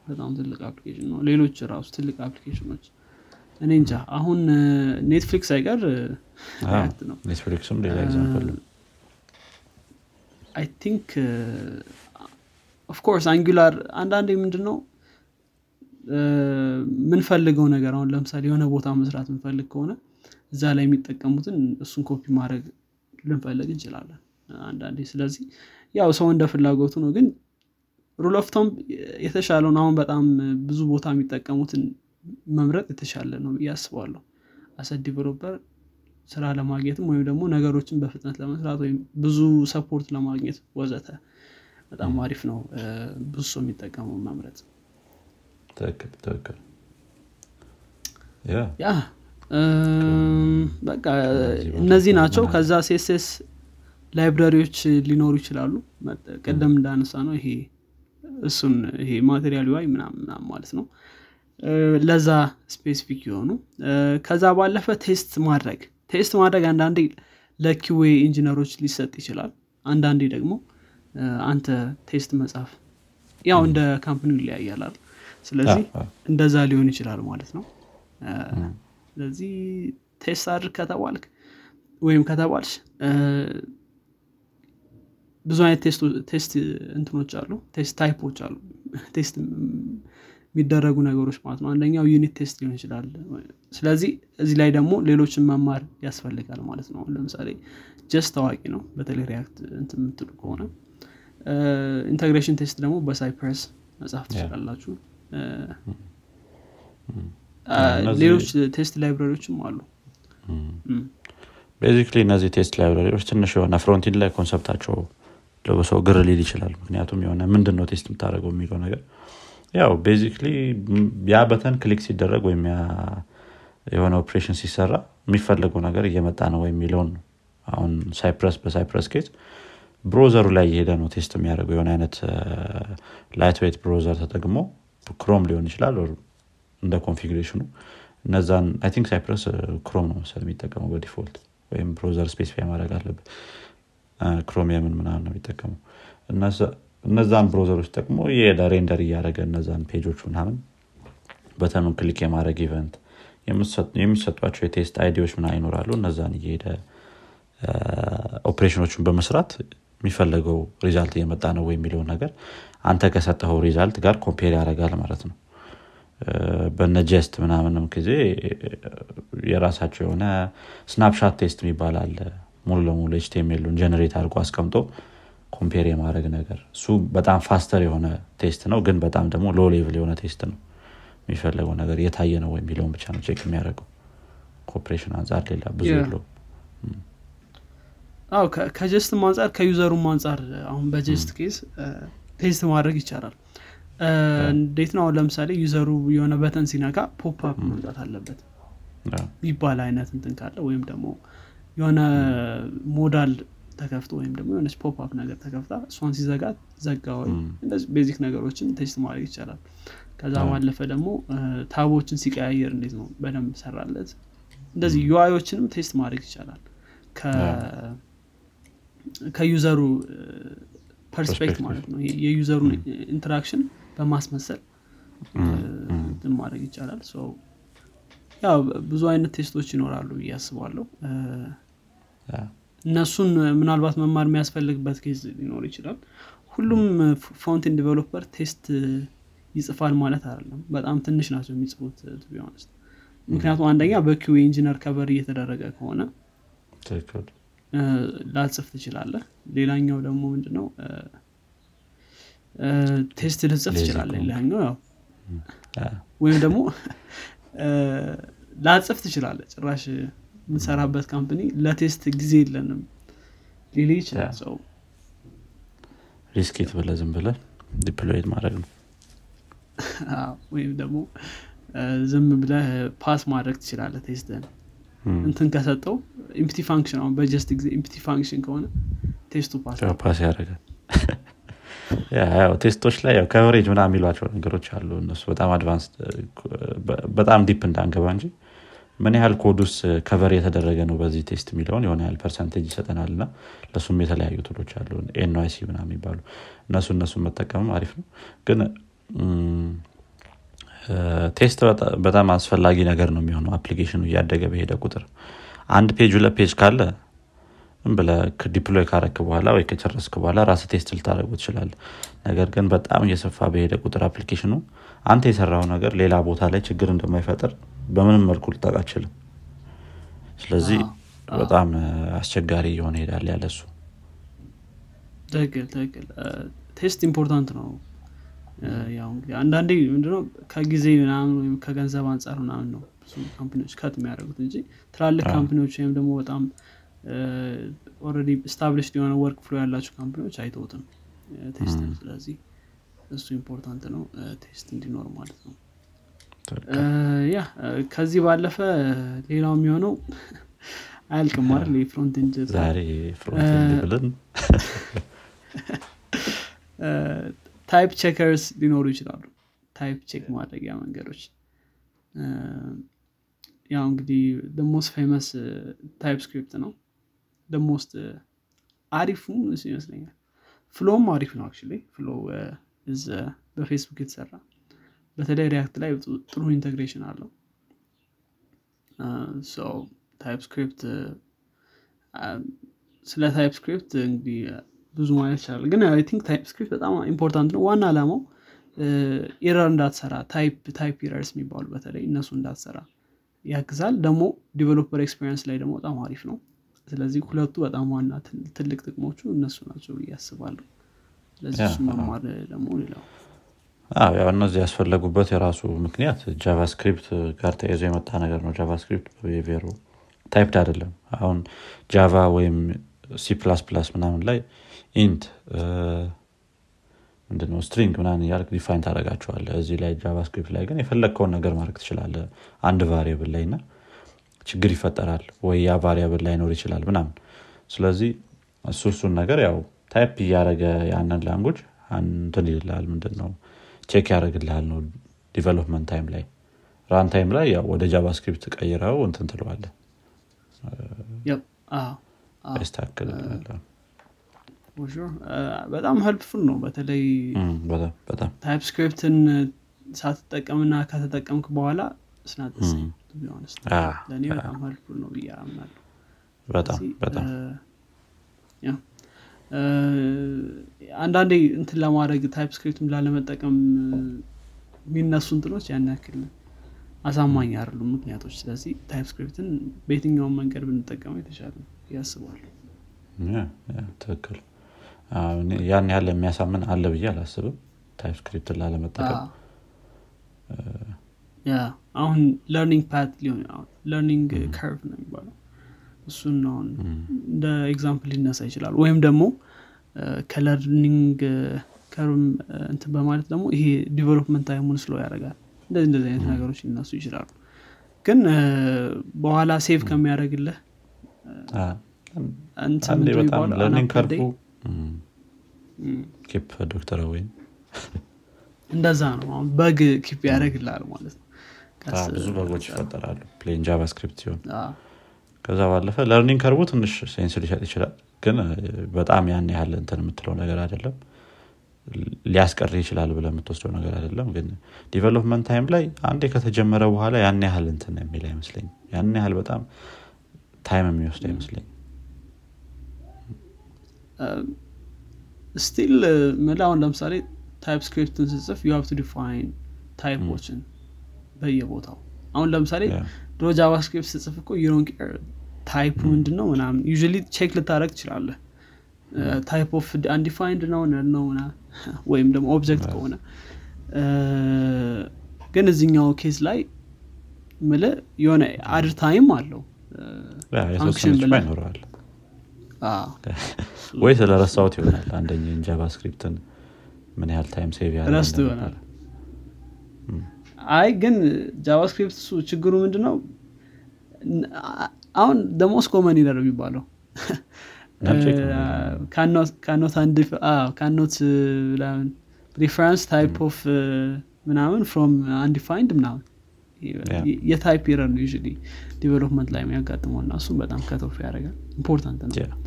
በጣም ትልቅ application ነው። ሌሎች ራሱ ትልቅ application ኖች። እኔ እንጃ። አሁን Netflix አይቀር ነው። Netflix ም ሌላ example I think of course አንጉላር አንዳንዴ ምንድን ነው የምንፈልገው ነገር አሁን ለምሳሌ የሆነ ቦታ መስራት የምንፈልግ ከሆነ እዛ ላይ የሚጠቀሙትን እሱን ኮፒ ማድረግ ልንፈልግ እንችላለን አንዳንዴ። ስለዚህ ያው ሰው እንደ ፍላጎቱ ነው። ግን rule of thumb የተሻለውን አሁን በጣም ብዙ ቦታ የሚጠቀሙትን መምረጥ የተሻለ ነው ብዬ አስባለሁ። as a developer ስራ ለማግኘትም ወይም ደግሞ ነገሮችን በፍጥነት ለመስራት ወይም ብዙ ሰፖርት ለማግኘት ወዘተ በጣም አሪፍ ነው። ብዙ ሰው የሚጠቀመው መምረጥ። ትክክል ትክክል። ያ በቃ እነዚህ ናቸው። ከዛ ሴስስ ላይብራሪዎች ሊኖሩ ይችላሉ። ቅድም እንዳነሳ ነው ይሄ እሱን ይሄ ማቴሪያል ዋይ ምናምን ማለት ነው። ለዛ specific የሆኑ ከዛ ባለፈ test ማድረግ። test ማድረግ አንዳንዴ ለ QA engineer ኦች ሊሰጥ ይችላል። አንዳንዴ ደግሞ አንተ test መጻፍ ያው እንደ company ይለያያል ስለዚህ እንደዛ ሊሆን ይችላል ማለት ነው ስለዚህ test አድርግ ከተባልክ ወይም ከተባልሽ ብዙ አይነት test እንትኖች አሉ test type ኦች አሉ test የሚደረጉ ነገሮች ማለት ነው። አንደኛው unit test ሊሆን ይችላል። ስለዚህ እዚህ ላይ ደግሞ ሌሎችን መማር ያስፈልጋል ማለት ነው። ለምሳሌ Jest ታዋቂ ነው በተለይ React እንትን የምትሉ ከሆነ። integration test ደግሞ በ Cypress መጻፍ ትችላላችሁ ሌሎች test library ዎችም አሉ። basically እነዚህ test library ዎች ትንሽ የሆነ frontend ላይ concept ኣቸው ለሰው ግር ሊል ይችላል። ምክንያቱም የሆነ ምንድን ነው test የምታደርገው የሚለው ነገር። ያው basically ያ button click ሲደረግ ወይም የሆነ ኦፕሬሽን ሲሰራ የሚፈለገው ነገር እየመጣ ነው የሚለውን ነው። አሁን Cypress በ Cypress case browser ኡ ላይ እየሄደ ነው test የሚያደርገው። የሆነ አይነት lightweight browser ተጠቅሞ Chrome ሊሆን ይችላል እንደ configuration ኑ። እነዛን I think Cypress Chrome ነው መሰለኝ የሚጠቀመው በ default ወይም browser specify ማድረግ አለበት። Chromium ን ምናምን ነው የሚጠቀመው። እነዛ- እነዛን browser ኦች ጠቅሞ የሄደ render እያደረገ እነዛን page ኦች ምናምን button ኑን click የማድረግ event የሚሰጧቸው የ test ID ዎች ምና ይኖራሉ። እነዛን እየሄደ ኦፕሬሽኖቹን በመስራት የሚፈለገው result እየመጣ ነው የሚለውን ነገር አንተ ከሰጠኸው result ጋር compare ያደርጋል ማለት ነው በነ Jest ምናምንም ጊዜ የራሳቸው የሆነ snapshot test የሚባል አለ። ሙሉ ለሙሉ HTML ኡን generate አድርጎ አስቀምጦ compare የማድረግ ነገር። እሱ በጣም faster የሆነ test ነው ግን በጣም ደግሞ low level የሆነ test ነው። የሚፈለገው ነገር የታየ ነው የሚለውን ብቻ ነው check የሚያደርገው። ኮኦፕሬሽን አንጻር ሌላ ብዙ. የለው ከ Jest ም አንጻር ከ user ኡም አንጻር አሁን በ Jest case test ማድረግ ይቻላል እንዴት ነው? አሁን ለምሳሌ user ኡ የሆነ button ሲነካ pop up መምጣት አለበት የሚባል አይነት እንትን ካለ ወይም ደግሞ የሆነ modal ተከፍቶ ወይም ደግሞ የሆነች pop ነገር ተከፍታ እሷን ሲዘጋት ዘጋ ወይ? እንደዚህ basic ነገሮችን test ማድረግ ይቻላል። ከዛ ባለፈ ደግሞ tab ኦችን ሲቀያየር እንዴት ነው? በደንብ ሰራለት። እንደዚህ UI ዮችንም test ማድረግ ይቻላል። ከ user ኡ perspective ማለት ነው። የ user ኡን interaction በማስመሰል ማድረግ ይቻላል። ያው ብዙ አይነት test ኦች ይኖራሉ ብዬ አስባለሁ። እነሱን ምናልባት መማር የሚያስፈልግበት case ሊኖር ይችላል። ሁሉም frontend developer test ይጽፋል ማለት አይደለም። በጣም ትንሽ ናቸው የሚጽፉት ቢሆንስ ምክንያቱም አንደኛ በ QA engineer cover እየተደረገ ከሆነ ላጽፍ ትችላለህ። ሌላኛው ደግሞ ምንድነው test ልጽፍ ትችላለ ሌላኛው ያው ወይም ደግሞ ላጽፍ ትችላለ ጭራሽ የምንሰራበት company ለ test ጊዜ የለንም ሊል ይችላል ሰው። risk it ብለ ዝም ብለ deployed ማድረግ ነው። ወይም ደግሞ ዝም ብለ pass ማድረግ ትችላለ test ን። እንትን ከሰጠው empty function አሁን በ Jest ጊዜ empty function ከሆነ test ኡ pass ያው test ኦች ላይ coverage ምና የሚሏቸው ነገሮች አሉ። እነሱ በጣም advance በጣም deep እንዳንገባ እንጂ ምን ያህል code ኡስ cover የተደረገ ነው በዚህ test የሚለውን የሆነ ያህል percentage ይሰጠናል። እና ለሱም የተለያዩ tool ኦች አሉ። nyc ምና የሚባሉ እነሱ እነሱን መጠቀምም አሪፍ ነው። ግን test በጣም አስፈላጊ ነገር ነው የሚሆነው። application ኡ እያደገ በሄደ ቁጥር አንድ page ሁለት ፔጅ ካለ ብለ deploy ካረክ በኋላ ወይ ከጨረስክ በኋላ ራስ test ልታደረጉ ትችላለ ነገር ግን በጣም እየሰፋ በሄደ ቁጥር application ኡ አንተ የሰራው ነገር ሌላ ቦታ ላይ ችግር እንደማይፈጥር በምንም መልኩ ልታቅ አችልም ስለዚህ በጣም አስቸጋሪ እየሆነ ሄዳል ያለሱ። ትክክል ትክክል። test important ነው። ያው እንግዲህ አንዳንዴ ምንድነው ከጊዜ ምናምን ወይም ከገንዘብ አንጻር ምናምን ነው ብዙ company ዎች cut የሚያደርጉት እንጂ ትላልቅ company ዎች ወይም ደግሞ በጣም already established የሆነ workflow ያላቸው company ዎች አይተውትም test ስለዚህ እሱ important ነው test እንዲኖር ማለት ነው። ያ ከዚህ ባለፈ ሌላው የሚሆነው አያልቅም አይደል? ዛሬ frontend ብለን? type checkers ሊኖሩ ይችላሉ። type check ማድረጊያ መንገዶች ያው እንግዲህ the most famous TypeScript ነው the most አሪፉ እሱ ይመስለኛል። Flow ም አሪፍ ነው አክ Flow በፌስቡክ የተሰራ በተለይ React ላይ ጥሩ integration አለው። TypeScript ስለ type እንግዲህ ብዙ ማለት ይችላል ግን I think type በጣም important ነው። ዋና አላማው error እንዳትሰራ type type errors የሚባሉ በተለይ እነሱ እንዳትሰራ ያግዛል። ደግሞ developer experience ላይ ደግሞ በጣም አሪፍ ነው ስለዚህ ሁለቱ በጣም ዋና ትልቅ ጥቅሞቹ እነሱ ናቸው ብዬ አስባለሁ። ስለዚህ እሱ መማር ደግሞ ሌላው። ያው እነዚህ ያስፈለጉበት የራሱ ምክንያት JavaScript ጋር ተያይዞ የመጣ ነገር ነው። JavaScript በ behavior ኡ typed አይደለም። አሁን ጃቫ ወይም ሲ ፕላስ ፕላስ ምናምን ላይ int ምንድነው string ምናምን እያልክ define ታደረጋቸዋለ እዚህ ላይ JavaScript ላይ ግን የፈለግከውን ነገር ማድረግ ትችላለ አንድ variable ላይ እና ችግር ይፈጠራል ወይ ያ variable ላይኖር ይችላል ምናምን። ስለዚህ እሱ እሱን ነገር ያው type እያደረገ ያንን language እንትን ይልልሃል ምንድን ነው? check ያደረግልሃል ነው development time ላይ። run time ላይ ያው ወደ JavaScript ቀይረው እንትን ትለዋለ በጣም helpful ነው በተለይ TypeScript ን ሳትጠቀምና ከተጠቀምክ በኋላ ስናጥስ ለእኔ በጣም helpful ነው ብዬ አምናለሁ። በጣም በጣም አንዳንዴ እንትን ለማድረግ TypeScript ም ላለመጠቀም የሚነሱ እንትኖች ያን ያክል አሳማኝ አይደሉ ምክንያቶች። ስለዚህ TypeScript ን በየትኛውን መንገድ ብንጠቀመው የተሻለ ያስባሉ ትክክል። ያን ያህል የሚያሳምን አለ ብዬ አላስብም። TypeScript ን ላለመጠቀም አሁን learning path ሊሆን learning curve ነው የሚባለው። እሱን አሁን እንደ example ሊነሳ ይችላል። ወይም ደግሞ ከ learning curve እንትን በማለት ደግሞ ይሄ development time ኡን slow ያደርጋል። እንደዚህ እንደዚህ አይነት ነገሮች ሊነሱ ይችላሉ። ግን በኋላ save ከሚያደርግልህ ዶክተር ወይም እንደዛ ነው። አሁን bug keep ያደረግልል ማለት ነው ብዙ bug ኦች ይፈጠራሉ። plain JavaScript ሲሆን። ከዛ ባለፈ learning curve ኡ ትንሽ sense ሊሰጥ ይችላል። ግን በጣም ያን ያህል እንትን የምትለው ነገር አይደለም። ሊያስቀር ይችላል ብለ የምትወስደው ነገር አይደለም። ግን development time ላይ አንዴ ከተጀመረ በኋላ ያን ያህል እንትን የሚል አይመስለኝ ያን ያህል በጣም time የሚወስድ አይመስለኝ still አሁን ለምሳሌ ታይፕ ስክሪፕትን ስጽፍ ዩ ቱ ዲፋይን ታይፖችን በየቦታው። አሁን ለምሳሌ ድሮ ጃቫስክሪፕት ስጽፍ እኮ ዩሮን ታይፕ ምንድን ነው ምናምን ዩ ቼክ ልታደረግ ትችላለህ። ታይፕ ኦፍ አንዲፋይንድ ነው ነው ወይም ደግሞ ኦብጀክት ከሆነ። ግን እዚኛው ኬዝ ላይ ምል የሆነ አድር ታይም አለው። ፋንክሽን ይኖረዋል። ወይ ስለረሳሁት ይሆናል አንደኛን JavaScript ን ምን ያህል time save ረስቶ ይሆናል አይ ግን JavaScript ችግሩ ምንድን ነው አሁን ደሞስ common error የሚባለው ካኖት ሪፈረንስ ታይፕ ኦፍ ምናምን from undefined ምናምን የ type error ነው you development ላይ የሚያጋጥመው እና እሱም በጣም ከተፍ ያደርጋል። important ነው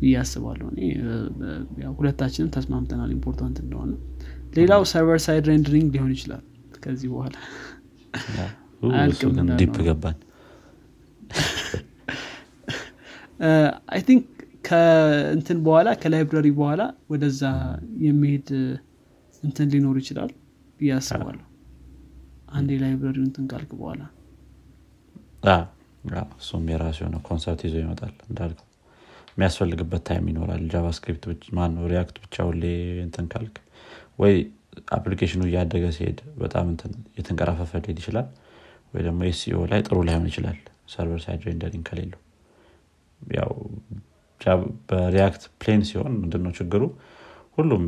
ብዬ አስባለሁ ሁለታችንም ተስማምተናል important እንደሆነ። ሌላው server side rendering ሊሆን ይችላል ከዚህ በኋላ deep ገባን። I think ከእንትን በኋላ ከ library በኋላ ወደዛ የሚሄድ እንትን ሊኖር ይችላል ብዬ አስባለሁ። አንድ library እንትን ካልክ በኋላ። እሱም የራሱ የሆነ concept ይዞ ይመጣል እንዳልከው የሚያስፈልግበት time ይኖራል። JavaScript ማነው React ብቻ ሁሌ እንትን ካልክ። ወይ application ኑ እያደገ ሲሄድ በጣም የተንቀራፈፈ ሊሄድ ይችላል። ወይ ደግሞ SEO ላይ ጥሩ ላይሆን ይችላል። server side rendering ከሌለው። ያው በ React plain ሲሆን ምንድነው ችግሩ? ሁሉም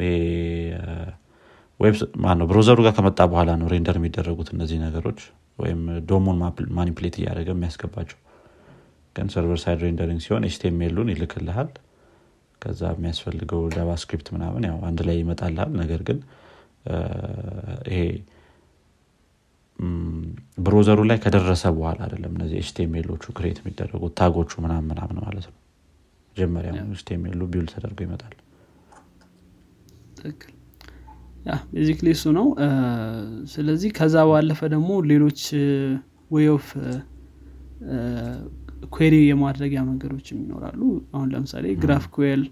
ማነው browser ኡ ጋር ከመጣ በኋላ ነው render የሚደረጉት እነዚህ ነገሮች ወይም DOM ኡን manipulate እያደረገ የሚያስገባቸው። ግን server side rendering ሲሆን HTML ኡን ይልክልሃል። ከዛ የሚያስፈልገው JavaScript ምናምን ያው አንድ ላይ ይመጣልሃል። ነገር ግን ይሄ browser ኡ ላይ ከደረሰ በኋላ አይደለም እነዚህ HTML ኦቹ create የሚደረጉት tag ኦቹ ምናምን ምናምን ማለት ነው። መጀመሪያ HTML ኡ build ተደርጎ ይመጣል። ትክክል። Basically እሱ ነው። ስለዚህ ከዛ ባለፈ ደግሞ ሌሎች way of query የማድረጊያ መንገዶችም ይኖራሉ። አሁን ለምሳሌ GraphQL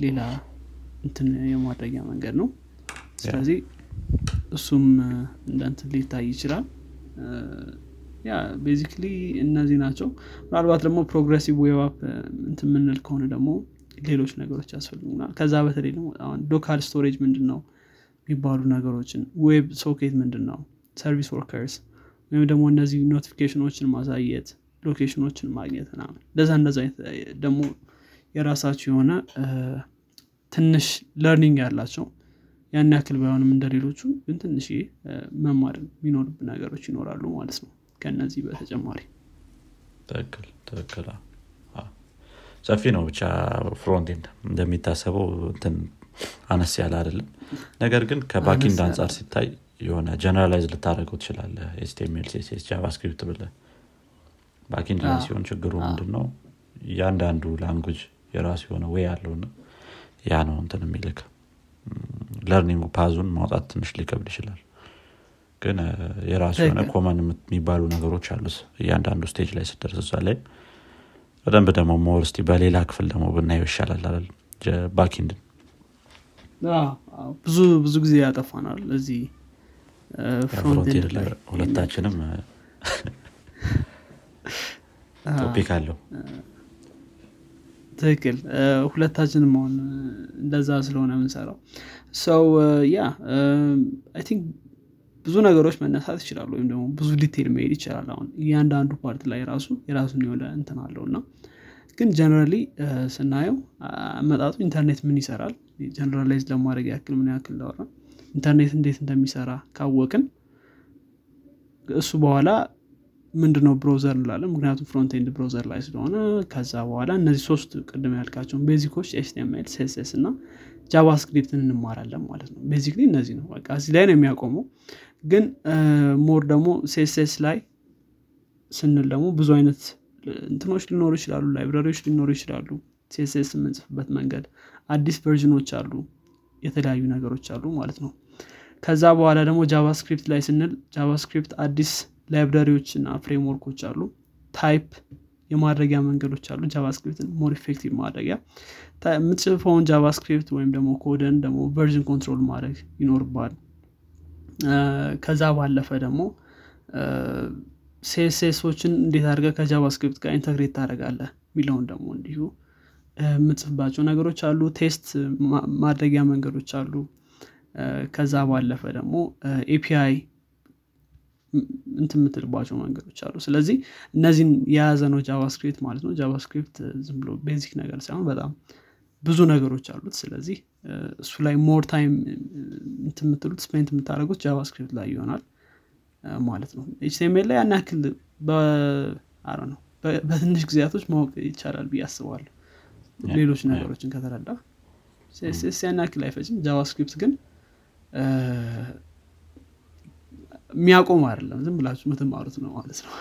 ሌላ እንትን የማድረጊያ መንገድ ነው ስለዚህ እሱም እንደንትን ሊታይ ይችላል። ያ basically እነዚህ ናቸው። ምናልባት ደግሞ progressive web እንትን የምንል ከሆነ ደግሞ ሌሎች ነገሮች ያስፈልጉናል። ከዛ በተለይ ደግሞ አሁን local storage ምንድን ነው የሚባሉ ነገሮችን? Web socket ምንድን ነው service workers ወይም ደግሞ እነዚህ notification ኦችን ማሳየት location ኦችን ማግኘት ምናምን። እንደዛ እንደዛ ደግሞ የራሳቸው የሆነ ትንሽ learning ያላቸው ያን ያክል ባይሆንም እንደሌሎቹ ግን ትንሽ መማር የሚኖርብህ ነገሮች ይኖራሉ ማለት ነው። ከነዚህ በተጨማሪ ትክክል ትክክል። ሰፊ ነው። ብቻ frontend እንደሚታሰበው እንትን አነስ ያለ አይደለም። ነገር ግን ከ backend አንጻር ሲታይ የሆነ generalize ልታደርገው ትችላለህ HTML CSS JavaScript ብለህ backend ላይ ሲሆን ችግሩ ምንድን ነው እያንዳንዱ language የራሱ የሆነ way አለውና ያ ነው እንትን የሚልክ learning path ኡን ማውጣት ትንሽ ሊከብድ ይችላል። ግን የራሱ የሆነ common የሚባሉ ነገሮች አሉት እያንዳንዱ stage ላይ ስደርስ እዛ ላይ። በደንብ ደግሞ more እስቲ በሌላ ክፍል ደግሞ ብናየው ይሻላል አላል backend ን ብዙ ብዙ ጊዜ ያጠፋናል እዚህ ሁለታችንም topic አለው ትክክል። ሁለታችንም አሁን እንደዛ ስለሆነ የምንሰራው። ሰው ያ I think ብዙ ነገሮች መነሳት ይችላሉ ወይም ደግሞ ብዙ detail መሄድ ይችላል። አሁን እያንዳንዱ part ላይ ራሱ የራሱን የሆነ እንትን አለው እና ግን generally ስናየው አመጣጡ ኢንተርኔት ምን ይሰራል? Generalize ለማድረግ ያክል ምን ያክል ለወራ ኢንተርኔት እንዴት እንደሚሰራ ካወቅን እሱ በኋላ ምንድነው browser እንላለን ምክንያቱም frontend browser ላይ ስለሆነ ከዛ በኋላ እነዚህ ሶስት ቅድም ያልካቸውን basic ኦች HTML CSS እና JavaScript ን እንማራለን ማለት ነው። Basically እነዚህ ነው። በቃ እዚህ ላይ ነው የሚያቆመው። ግን more ደግሞ CSS ላይ ስንል ደግሞ ብዙ አይነት እንትኖች ሊኖሩ ይችላሉ። library ዎች ሊኖሩ ይችላሉ። CSS የምንጽፍበት መንገድ አዲስ version ኦች አሉ። የተለያዩ ነገሮች አሉ ማለት ነው። ከዛ በኋላ ደግሞ JavaScript ላይ ስንል JavaScript አዲስ library ዎች እና framework ኦች አሉ። Type የማድረጊያ መንገዶች አሉ። JavaScript ን more effective ማድረጊያ። የምትጽፈውን JavaScript ወይም ደግሞ ኮደን ደግሞ version control ማድረግ ይኖርብሃል ከዛ ባለፈ ደግሞ CSS ኦችን እንዴት አድርገህ ከ JavaScript ጋር integrate ታደርጋለህ የሚለውን ደግሞ እንዲሁ የምጽፍባቸው ነገሮች አሉ። Test ማድረጊያ መንገዶች አሉ። ከዛ ባለፈ ደግሞ API እንት የምትልባቸው መንገዶች አሉ። ስለዚህ እነዚህን የያዘ ነው JavaScript ማለት ነው። JavaScript ዝም ብሎ basic ነገር ሳይሆን በጣም ብዙ ነገሮች አሉት። ስለዚህ እሱ ላይ more time የምትሉት spent የምታደረጉት JavaScript ላይ ይሆናል ማለት ነው። HTML ላይ ያን ያክል ነው በትንሽ ጊዜያቶች ማወቅ ይቻላል ብዬ አስባለሁ። ሌሎች ነገሮችን ከተረዳ ያን ያክል አይፈጅም። JavaScript ግን የሚያቆም አይደለም። ዝም ብላችሁ ምትማሩት ነው ማለት ነው።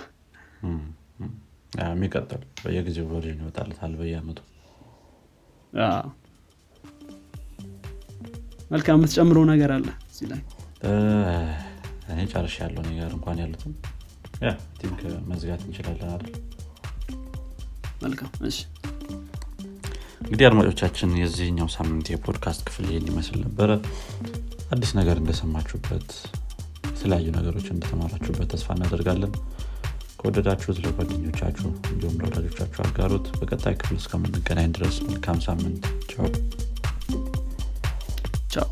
የሚቀጥል በየጊዜው version ይወጣለታል በየአመቱ። መልካም የምትጨምረው ነገር አለ እዚህ ላይ? እኔ ጨርሻ ያለው ነገር እንኳን ያሉትም think መዝጋት እንችላለን አይደል? መልካም እሺ። እንግዲህ አድማጮቻችን የዚህኛው ሳምንት የፖድካስት ክፍል ይህን ይመስል ነበረ። አዲስ ነገር እንደሰማችሁበት የተለያዩ ነገሮች በተማራችሁበት ተስፋ እናደርጋለን። ከወደዳችሁት ለጓደኞቻችሁ እንዲሁም ለወዳጆቻችሁ አጋሩት። በቀጣይ ክፍል እስከምንገናኝ ድረስ መልካም ሳምንት። ቻው። ቻው።